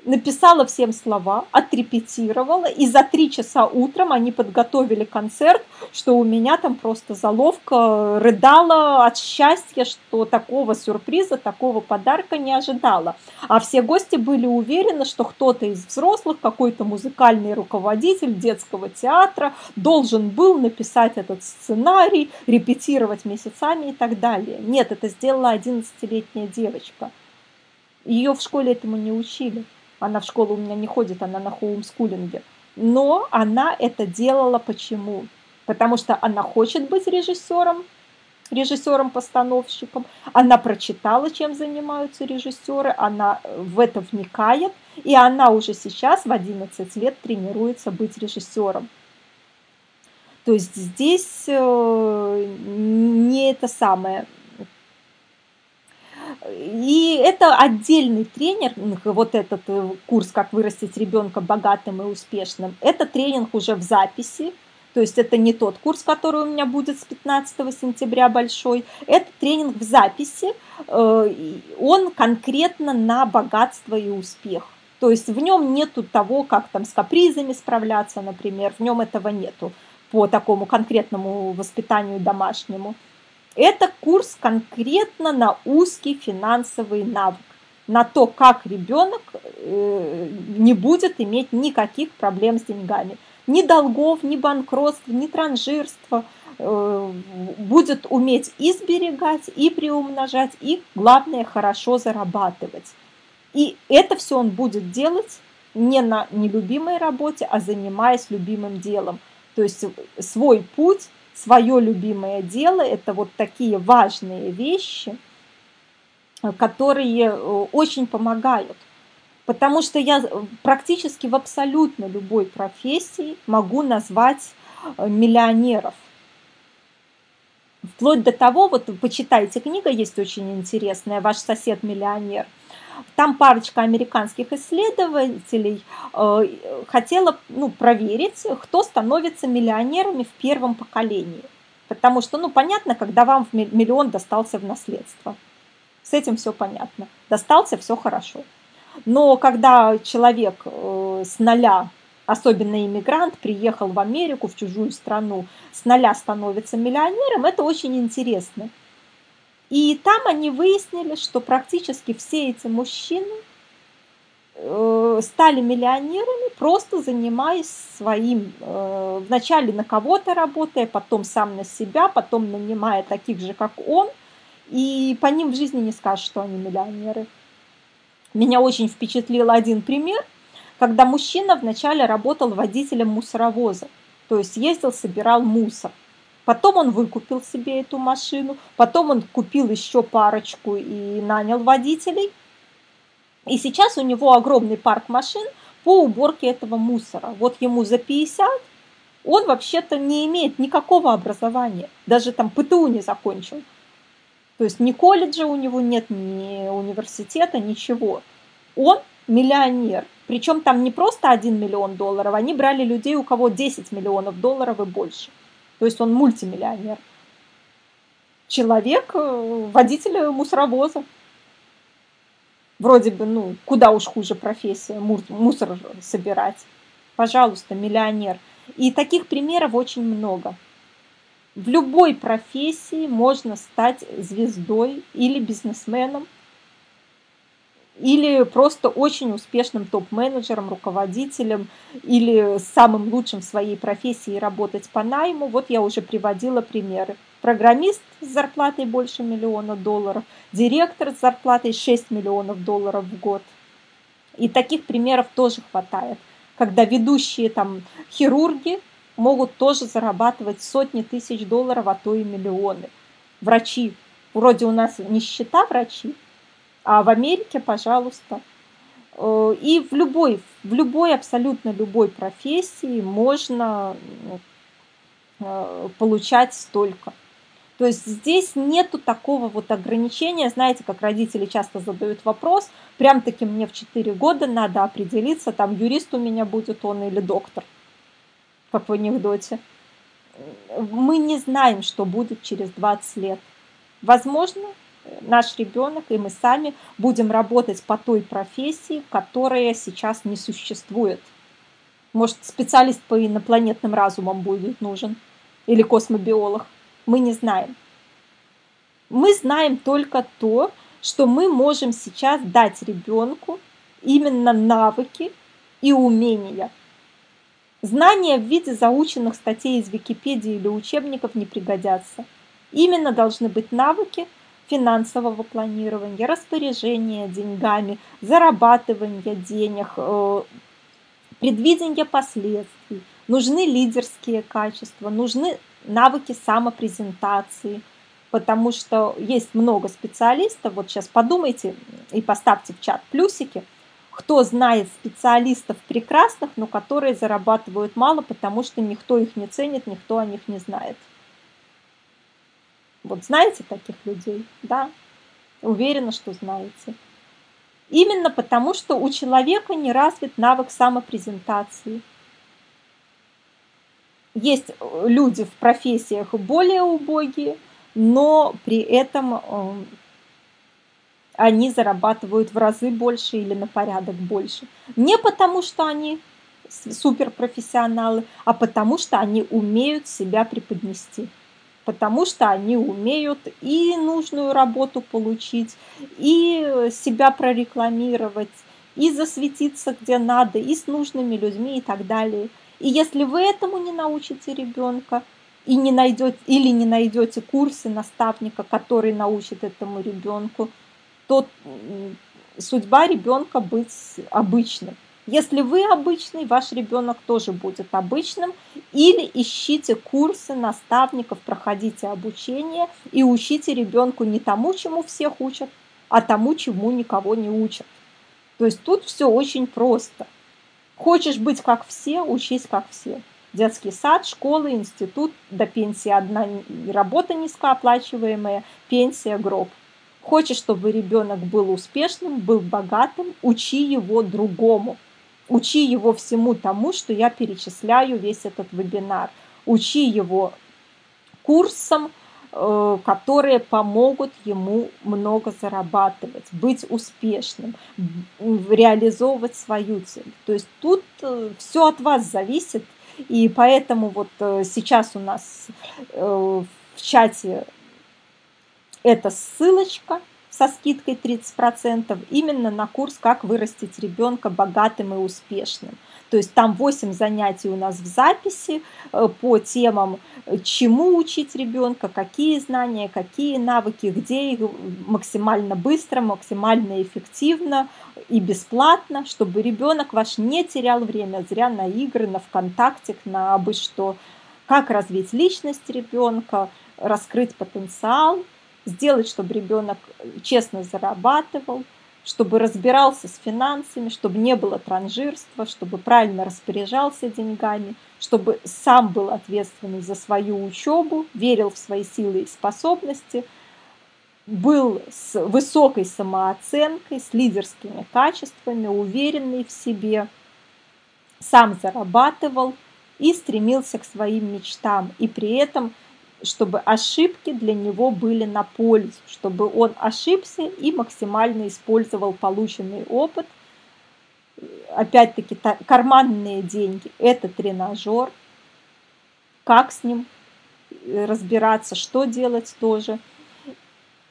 написала всем слова, отрепетировала, и за три часа утром они подготовили концерт, что у меня там просто заловка рыдала от счастья, что такого сюрприза, такого подарка не ожидала. А все гости были уверены, что кто-то из взрослых, какой-то музыкальный руководитель детского театра должен был написать этот сценарий, репетировать месяцами и так далее. Нет, это сделала 11-летняя девочка. Ее в школе этому не учили. Она в школу у меня не ходит, она на хоумскулинге. Но она это делала почему? Потому что она хочет быть режиссером, режиссером-постановщиком. Она прочитала, чем занимаются режиссеры, она в это вникает, и она уже сейчас в 11 лет тренируется быть режиссером. То есть здесь э, не это самое. И это отдельный тренинг, вот этот э, курс «Как вырастить ребенка богатым и успешным», это тренинг уже в записи, то есть это не тот курс, который у меня будет с 15 сентября большой, это тренинг в записи, э, он конкретно на богатство и успех. То есть в нем нету того, как там с капризами справляться, например, в нем этого нету по такому конкретному воспитанию домашнему. Это курс конкретно на узкий финансовый навык, на то, как ребенок э, не будет иметь никаких проблем с деньгами. Ни долгов, ни банкротства, ни транжирства. Э, будет уметь и сберегать, и приумножать, и, главное, хорошо зарабатывать. И это все он будет делать не на нелюбимой работе, а занимаясь любимым делом. То есть свой путь свое любимое дело, это вот такие важные вещи, э, которые э, очень помогают. Потому что я э, практически в абсолютно любой профессии могу назвать миллионеров. Вплоть до того, вот почитайте, книга есть очень интересная «Ваш сосед миллионер», там парочка американских исследователей э, хотела ну, проверить, кто становится миллионерами в первом поколении. Потому что, ну, понятно, когда вам миллион достался в наследство. С этим все понятно. Достался, все хорошо. Но когда человек э, с нуля особенно иммигрант, приехал в Америку, в чужую страну, с нуля становится миллионером, это очень интересно. И там они выяснили, что практически все эти мужчины э, стали миллионерами, просто занимаясь своим, э, вначале на кого-то работая, потом сам на себя, потом нанимая таких же, как он, и по ним в жизни не скажешь, что они миллионеры. Меня очень впечатлил один пример, когда мужчина вначале работал водителем мусоровоза, то есть ездил, собирал мусор. Потом он выкупил себе эту машину, потом он купил еще парочку и нанял водителей. И сейчас у него огромный парк машин по уборке этого мусора. Вот ему за 50, он вообще-то не имеет никакого образования, даже там ПТУ не закончил. То есть ни колледжа у него нет, ни университета, ничего. Он миллионер. Причем там не просто 1 миллион долларов, они брали людей, у кого 10 миллионов долларов и больше. То есть он мультимиллионер. Человек, э, водитель мусоровоза. Вроде бы, ну, куда уж хуже профессия, мусор собирать. Пожалуйста, миллионер. И таких примеров очень много. В любой профессии можно стать звездой или бизнесменом, или просто очень успешным топ-менеджером, руководителем, или самым лучшим в своей профессии работать по найму. Вот я уже приводила примеры. Программист с зарплатой больше миллиона долларов, директор с зарплатой 6 миллионов долларов в год. И таких примеров тоже хватает, когда ведущие там хирурги могут тоже зарабатывать сотни тысяч долларов, а то и миллионы. Врачи, вроде у нас нищета врачи, а в Америке, пожалуйста. Э, и в любой, в любой, абсолютно любой профессии можно ну, э, получать столько. То есть здесь нету такого вот ограничения, знаете, как родители часто задают вопрос, прям таки мне в 4 года надо определиться, там юрист у меня будет он или доктор как в анекдоте. Мы не знаем, что будет через 20 лет. Возможно, наш ребенок и мы сами будем работать по той профессии, которая сейчас не существует. Может, специалист по инопланетным разумам будет нужен или космобиолог. Мы не знаем. Мы знаем только то, что мы можем сейчас дать ребенку именно навыки и умения – Знания в виде заученных статей из Википедии или учебников не пригодятся. Именно должны быть навыки финансового планирования, распоряжения деньгами, зарабатывания денег, э, предвидения последствий. Нужны лидерские качества, нужны навыки самопрезентации, потому что есть много специалистов. Вот сейчас подумайте и поставьте в чат плюсики – кто знает специалистов прекрасных, но которые зарабатывают мало, потому что никто их не ценит, никто о них не знает. Вот знаете таких людей? Да, уверена, что знаете. Именно потому, что у человека не развит навык самопрезентации. Есть люди в профессиях более убогие, но при этом э, они зарабатывают в разы больше или на порядок больше. Не потому, что они суперпрофессионалы, а потому, что они умеют себя преподнести. Потому что они умеют и нужную работу получить, и себя прорекламировать, и засветиться где надо, и с нужными людьми и так далее. И если вы этому не научите ребенка, и не найдете, или не найдете курсы наставника, который научит этому ребенку, то судьба ребенка быть обычным. Если вы обычный, ваш ребенок тоже будет обычным. Или ищите курсы наставников, проходите обучение и учите ребенку не тому, чему всех учат, а тому, чему никого не учат. То есть тут все очень просто. Хочешь быть как все, учись как все. Детский сад, школа, институт, до пенсии одна работа низкооплачиваемая, пенсия, гроб – Хочешь, чтобы ребенок был успешным, был богатым, учи его другому. Учи его всему тому, что я перечисляю весь этот вебинар. Учи его курсам, э, которые помогут ему много зарабатывать, быть успешным, реализовывать свою цель. То есть тут э, все от вас зависит, и поэтому вот сейчас у нас в чате эта ссылочка – со скидкой 30% именно на курс «Как вырастить ребенка богатым и успешным». То есть там 8 занятий у нас в записи э, по темам, э, чему учить ребенка, какие знания, какие навыки, где их максимально быстро, максимально эффективно и бесплатно, чтобы ребенок ваш не терял время зря на игры, на ВКонтакте, на абы что. Как развить личность ребенка, раскрыть потенциал – сделать, чтобы ребенок честно зарабатывал, чтобы разбирался с финансами, чтобы не было транжирства, чтобы правильно распоряжался деньгами, чтобы сам был ответственный за свою учебу, верил в свои силы и способности, был с высокой самооценкой, с лидерскими качествами, уверенный в себе, сам зарабатывал и стремился к своим мечтам, и при этом чтобы ошибки для него были на пользу, чтобы он ошибся и максимально использовал полученный опыт. Опять-таки, карманные деньги – это тренажер. Как с ним э, разбираться, что делать тоже.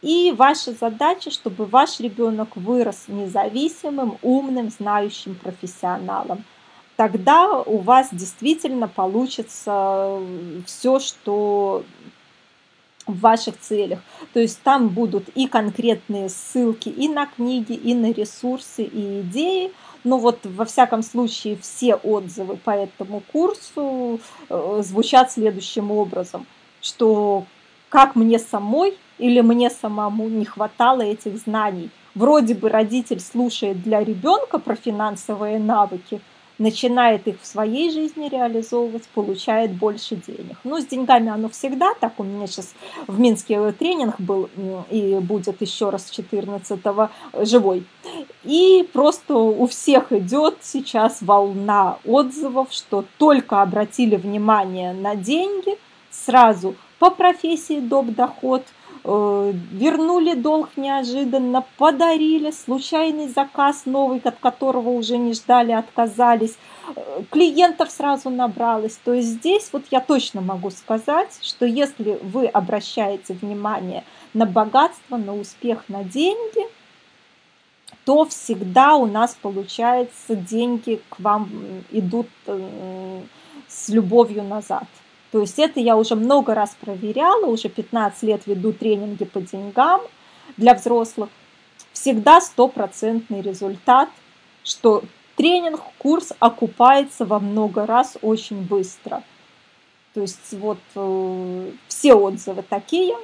И ваша задача, чтобы ваш ребенок вырос независимым, умным, знающим профессионалом тогда у вас действительно получится все, что в ваших целях. То есть там будут и конкретные ссылки и на книги, и на ресурсы, и идеи. Но вот во всяком случае все отзывы по этому курсу э, звучат следующим образом, что как мне самой или мне самому не хватало этих знаний. Вроде бы родитель слушает для ребенка про финансовые навыки – начинает их в своей жизни реализовывать, получает больше денег. Ну, с деньгами оно всегда так. У меня сейчас в Минске тренинг был и будет еще раз 14-го живой. И просто у всех идет сейчас волна отзывов, что только обратили внимание на деньги, сразу по профессии доп. доход – Э, вернули долг неожиданно, подарили случайный заказ новый, от которого уже не ждали, отказались, э, клиентов сразу набралось. То есть здесь вот я точно могу сказать, что если вы обращаете внимание на богатство, на успех, на деньги, то всегда у нас получается деньги к вам идут э, с любовью назад. То есть это я уже много раз проверяла, уже 15 лет веду тренинги по деньгам для взрослых. Всегда стопроцентный результат, что тренинг, курс окупается во много раз очень быстро. То есть вот э, все отзывы такие,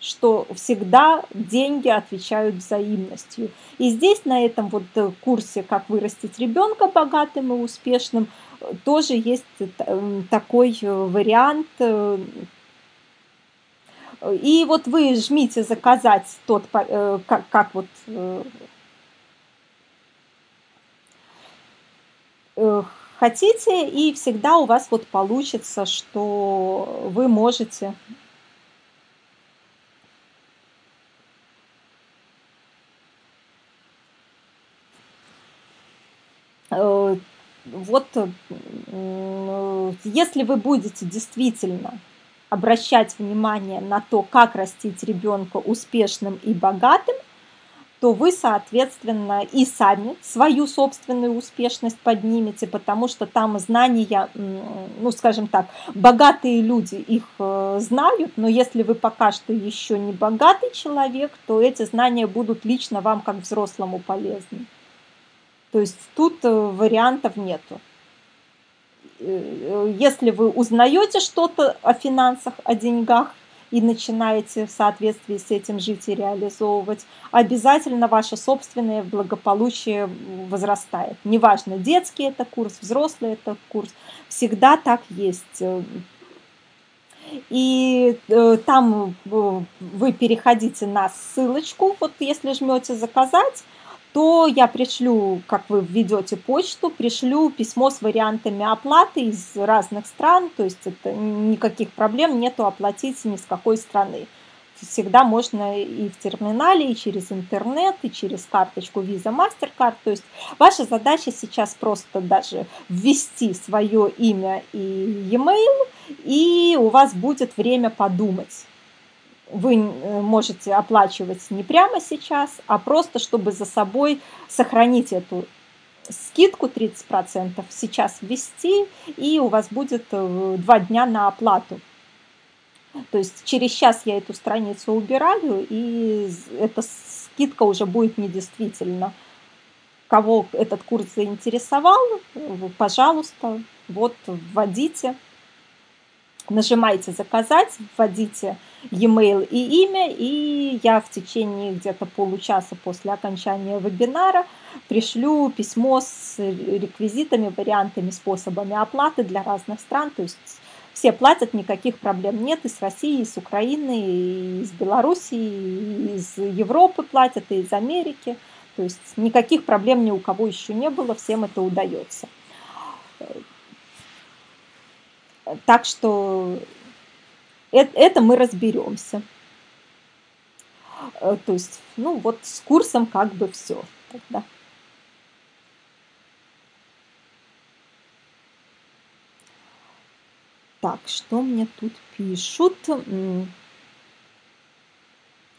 что всегда деньги отвечают взаимностью. И здесь на этом вот э, курсе «Как вырастить ребенка богатым и успешным» тоже есть э, такой э, вариант. Э, и вот вы жмите заказать тот, как, как вот хотите, и всегда у вас вот получится, что вы можете вот если вы будете действительно обращать внимание на то, как растить ребенка успешным и богатым, то вы, соответственно, и сами свою собственную успешность поднимете, потому что там знания, ну, скажем так, богатые люди их э, знают, но если вы пока что еще не богатый человек, то эти знания будут лично вам как взрослому полезны. То есть тут э, вариантов нету. Э, если вы узнаете что-то о финансах, о деньгах и начинаете в соответствии с этим жить и реализовывать, обязательно ваше собственное благополучие возрастает. Неважно, детский это курс, взрослый это курс, всегда так есть. И э, там вы переходите на ссылочку, вот если жмете заказать, то я пришлю, как вы введете почту, пришлю письмо с вариантами оплаты из разных стран, то есть это никаких проблем нету оплатить ни с какой страны. всегда можно и в терминале, и через интернет, и через карточку Visa Mastercard. То есть ваша задача сейчас просто даже ввести свое имя и e-mail, и у вас будет время подумать. Вы э, можете оплачивать не прямо сейчас, а просто чтобы за собой сохранить эту скидку 30% сейчас ввести, и у вас будет э, два дня на оплату. То есть через час я эту страницу убираю, и эта скидка уже будет недействительна. Кого этот курс заинтересовал, пожалуйста, вот вводите, нажимайте «Заказать», вводите e-mail и имя, и я в течение где-то получаса после окончания вебинара пришлю письмо с реквизитами, вариантами, способами оплаты для разных стран, то есть все платят, никаких проблем нет. И с России, и с Украины, и из Беларуси, и из Европы платят, и из Америки. То есть никаких проблем ни у кого еще не было, всем это удается. Так что это, мы разберемся. То есть, ну вот с курсом как бы все. Да. Так, что мне тут пишут?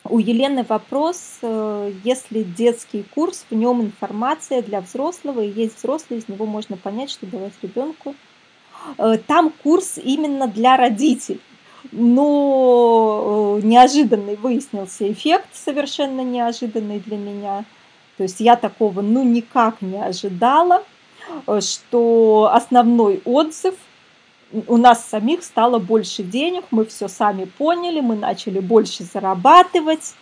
У Елены вопрос, э, если детский курс, в нем информация для взрослого, и есть взрослый, из него можно понять, что давать ребенку. Э, там курс именно для родителей. Но э, неожиданный выяснился эффект, совершенно неожиданный для меня. То есть я такого ну никак не ожидала, что основной отзыв – у нас самих стало больше денег, мы все сами поняли, мы начали больше зарабатывать.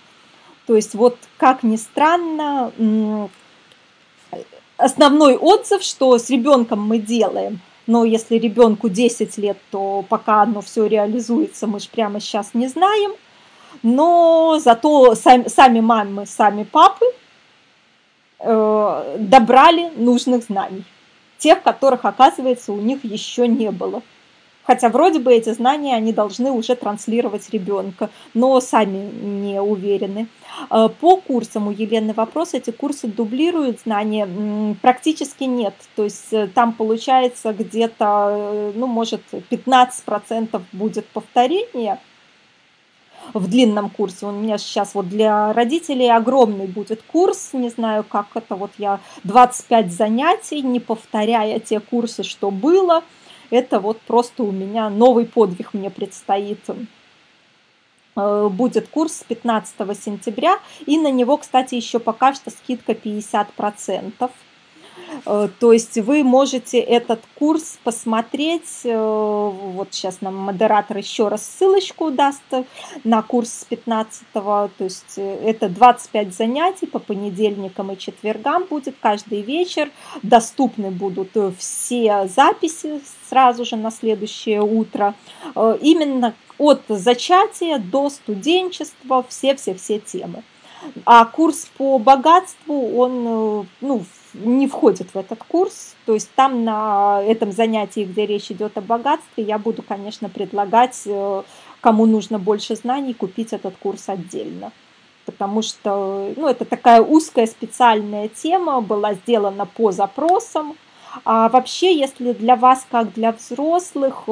То есть вот, как ни странно, основной отзыв, что с ребенком мы делаем, но если ребенку 10 лет, то пока оно все реализуется, мы же прямо сейчас не знаем. Но зато сами, мамы, сами папы э, добрали нужных знаний. Тех, которых, оказывается, у них еще не было. Хотя вроде бы эти знания они должны уже транслировать ребенка, но сами не уверены. Э, по курсам у Елены вопрос, эти курсы дублируют знания? Практически нет. То есть э, там получается где-то, э, ну, может, 15% будет повторение, в длинном курсе. У меня сейчас вот для родителей огромный будет курс, не знаю, как это вот я 25 занятий, не повторяя те курсы, что было – это вот просто у меня новый подвиг мне предстоит. Э, будет курс с 15 сентября, и на него, кстати, еще пока что скидка 50%. Э, то есть вы можете этот курс посмотреть, э, вот сейчас нам модератор еще раз ссылочку даст на курс с 15 то есть э, это 25 занятий по понедельникам и четвергам будет каждый вечер, доступны будут все записи сразу же на следующее утро, именно от зачатия до студенчества, все-все-все темы. А курс по богатству, он ну, не входит в этот курс. То есть там на этом занятии, где речь идет о богатстве, я буду, конечно, предлагать, э, кому нужно больше знаний, купить этот курс отдельно. Потому что ну, это такая узкая специальная тема, была сделана по запросам. А вообще, если для вас, как для взрослых,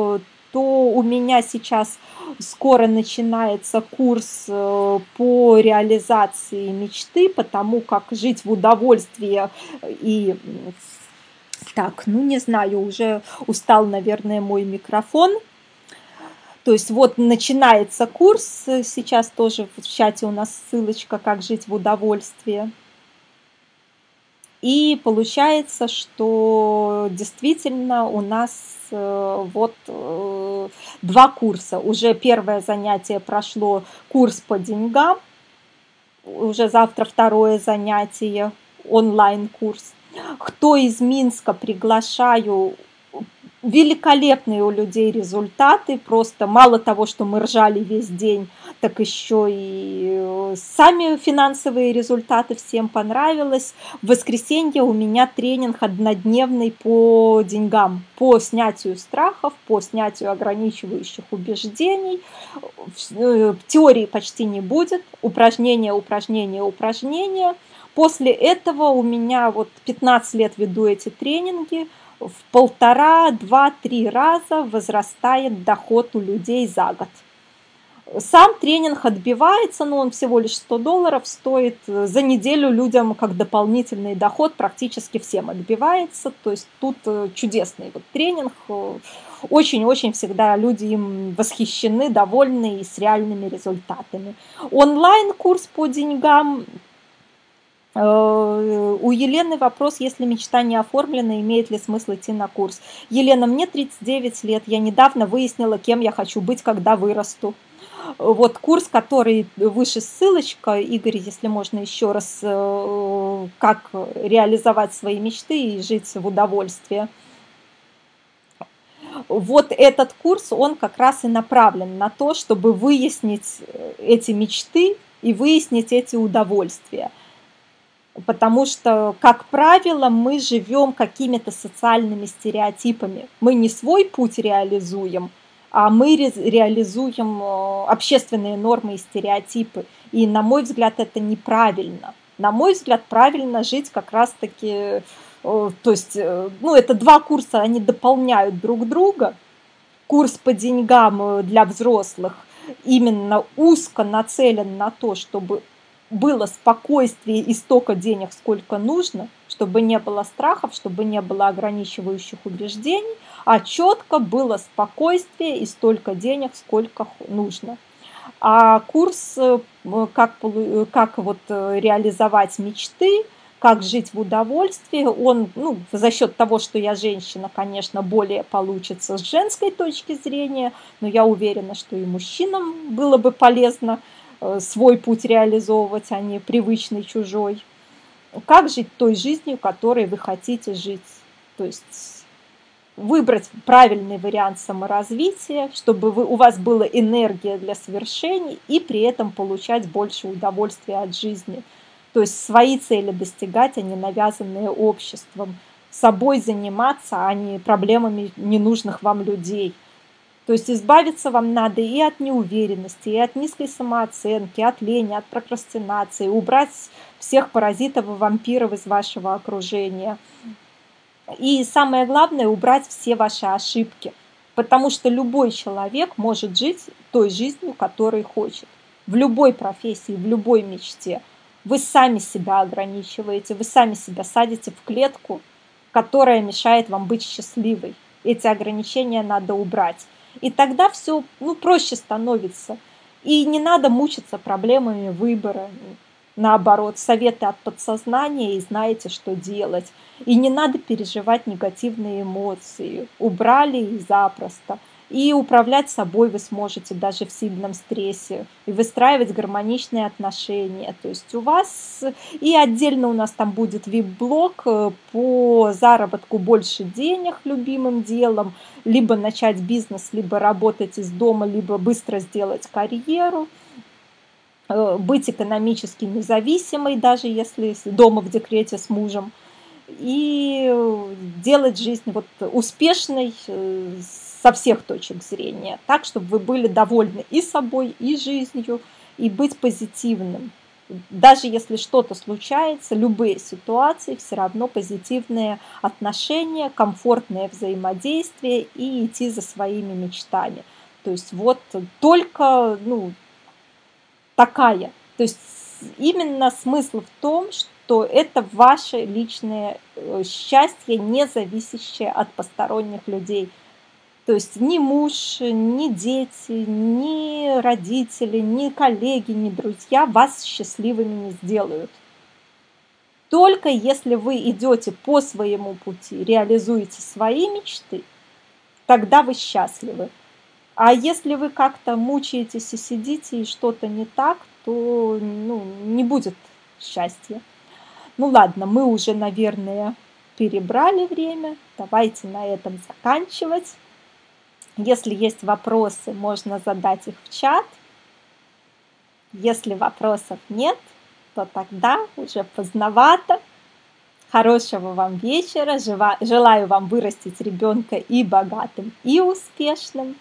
э, то у меня сейчас скоро начинается курс э, по реализации мечты, потому как жить в удовольствии и так, ну не знаю, уже устал, наверное, мой микрофон. То есть вот начинается курс, сейчас тоже в чате у нас ссылочка «Как жить в удовольствии». И получается, что действительно у нас Э, вот э, два курса. Уже первое занятие прошло курс по деньгам, уже завтра второе занятие, онлайн-курс. Кто из Минска, приглашаю, великолепные у людей результаты, просто мало того, что мы ржали весь день, так еще и э, сами финансовые результаты всем понравилось. В воскресенье у меня тренинг однодневный по деньгам, по снятию страхов, по снятию ограничивающих убеждений. Э, теории почти не будет, упражнения, упражнения, упражнения. После этого у меня вот 15 лет веду эти тренинги, в полтора, два, три раза возрастает доход у людей за год. Сам тренинг отбивается, но он всего лишь 100 долларов стоит. За неделю людям как дополнительный доход практически всем отбивается. То есть тут э, чудесный вот тренинг. Очень-очень всегда люди им восхищены, довольны и с реальными результатами. Онлайн-курс по деньгам у Елены вопрос, если мечта не оформлена, имеет ли смысл идти на курс? Елена, мне 39 лет, я недавно выяснила, кем я хочу быть, когда вырасту. Вот курс, который выше ссылочка, Игорь, если можно еще раз, э, как реализовать свои мечты и жить в удовольствии. Вот этот курс, он как раз и направлен на то, чтобы выяснить эти мечты и выяснить эти удовольствия – потому что, как правило, мы живем какими-то социальными стереотипами. Мы не свой путь реализуем, а мы реализуем э, общественные нормы и стереотипы. И, на мой взгляд, это неправильно. На мой взгляд, правильно жить как раз-таки, э, то есть, э, ну, это два курса, они дополняют друг друга. Курс по деньгам для взрослых именно узко нацелен на то, чтобы было спокойствие и столько денег, сколько нужно, чтобы не было страхов, чтобы не было ограничивающих убеждений, а четко было спокойствие и столько денег, сколько нужно. А курс э, как, как вот э, реализовать мечты, как жить в удовольствии, он ну, за счет того, что я женщина, конечно, более получится с женской точки зрения, но я уверена, что и мужчинам было бы полезно Э, свой путь реализовывать, а не привычный чужой. Как жить той жизнью, которой вы хотите жить? То есть выбрать правильный вариант саморазвития, чтобы вы, у вас была энергия для свершений и при этом получать больше удовольствия от жизни. То есть свои цели достигать, а не навязанные обществом. Собой заниматься, а не проблемами ненужных вам людей – то есть избавиться вам надо и от неуверенности, и от низкой самооценки, от лени, от прокрастинации, убрать всех паразитов и вампиров из вашего окружения. И самое главное, убрать все ваши ошибки, потому что любой человек может жить той жизнью, которой хочет. В любой профессии, в любой мечте. Вы сами себя ограничиваете, вы сами себя садите в клетку, которая мешает вам быть счастливой. Эти ограничения надо убрать. И тогда все ну, проще становится. И не надо мучиться проблемами выбора. Наоборот, советы от подсознания и знаете, что делать. И не надо переживать негативные эмоции. Убрали и запросто. И управлять собой вы сможете даже в сильном стрессе. И выстраивать гармоничные отношения. То есть у вас... И отдельно у нас там будет вип-блог э, по заработку больше денег любимым делом. Либо начать бизнес, либо работать из дома, либо быстро сделать карьеру э, быть экономически независимой, даже если дома в декрете с мужем, и делать жизнь вот успешной, э, со всех точек зрения, так, чтобы вы были довольны и собой, и жизнью, и быть позитивным. Даже если что-то случается, любые ситуации, все равно позитивные отношения, комфортное взаимодействие и идти за своими мечтами. То есть вот только ну, такая. То есть именно смысл в том, что это ваше личное э, счастье, не зависящее от посторонних людей – то есть ни муж, ни дети, ни родители, ни коллеги, ни друзья вас счастливыми не сделают. Только если вы идете по своему пути, реализуете свои мечты, тогда вы счастливы. А если вы как-то мучаетесь и сидите, и что-то не так, то ну, не будет счастья. Ну ладно, мы уже, наверное, перебрали время. Давайте на этом заканчивать. Если есть вопросы, можно задать их в чат. Если вопросов нет, то тогда уже поздновато. Хорошего вам вечера. Желаю вам вырастить ребенка и богатым, и успешным.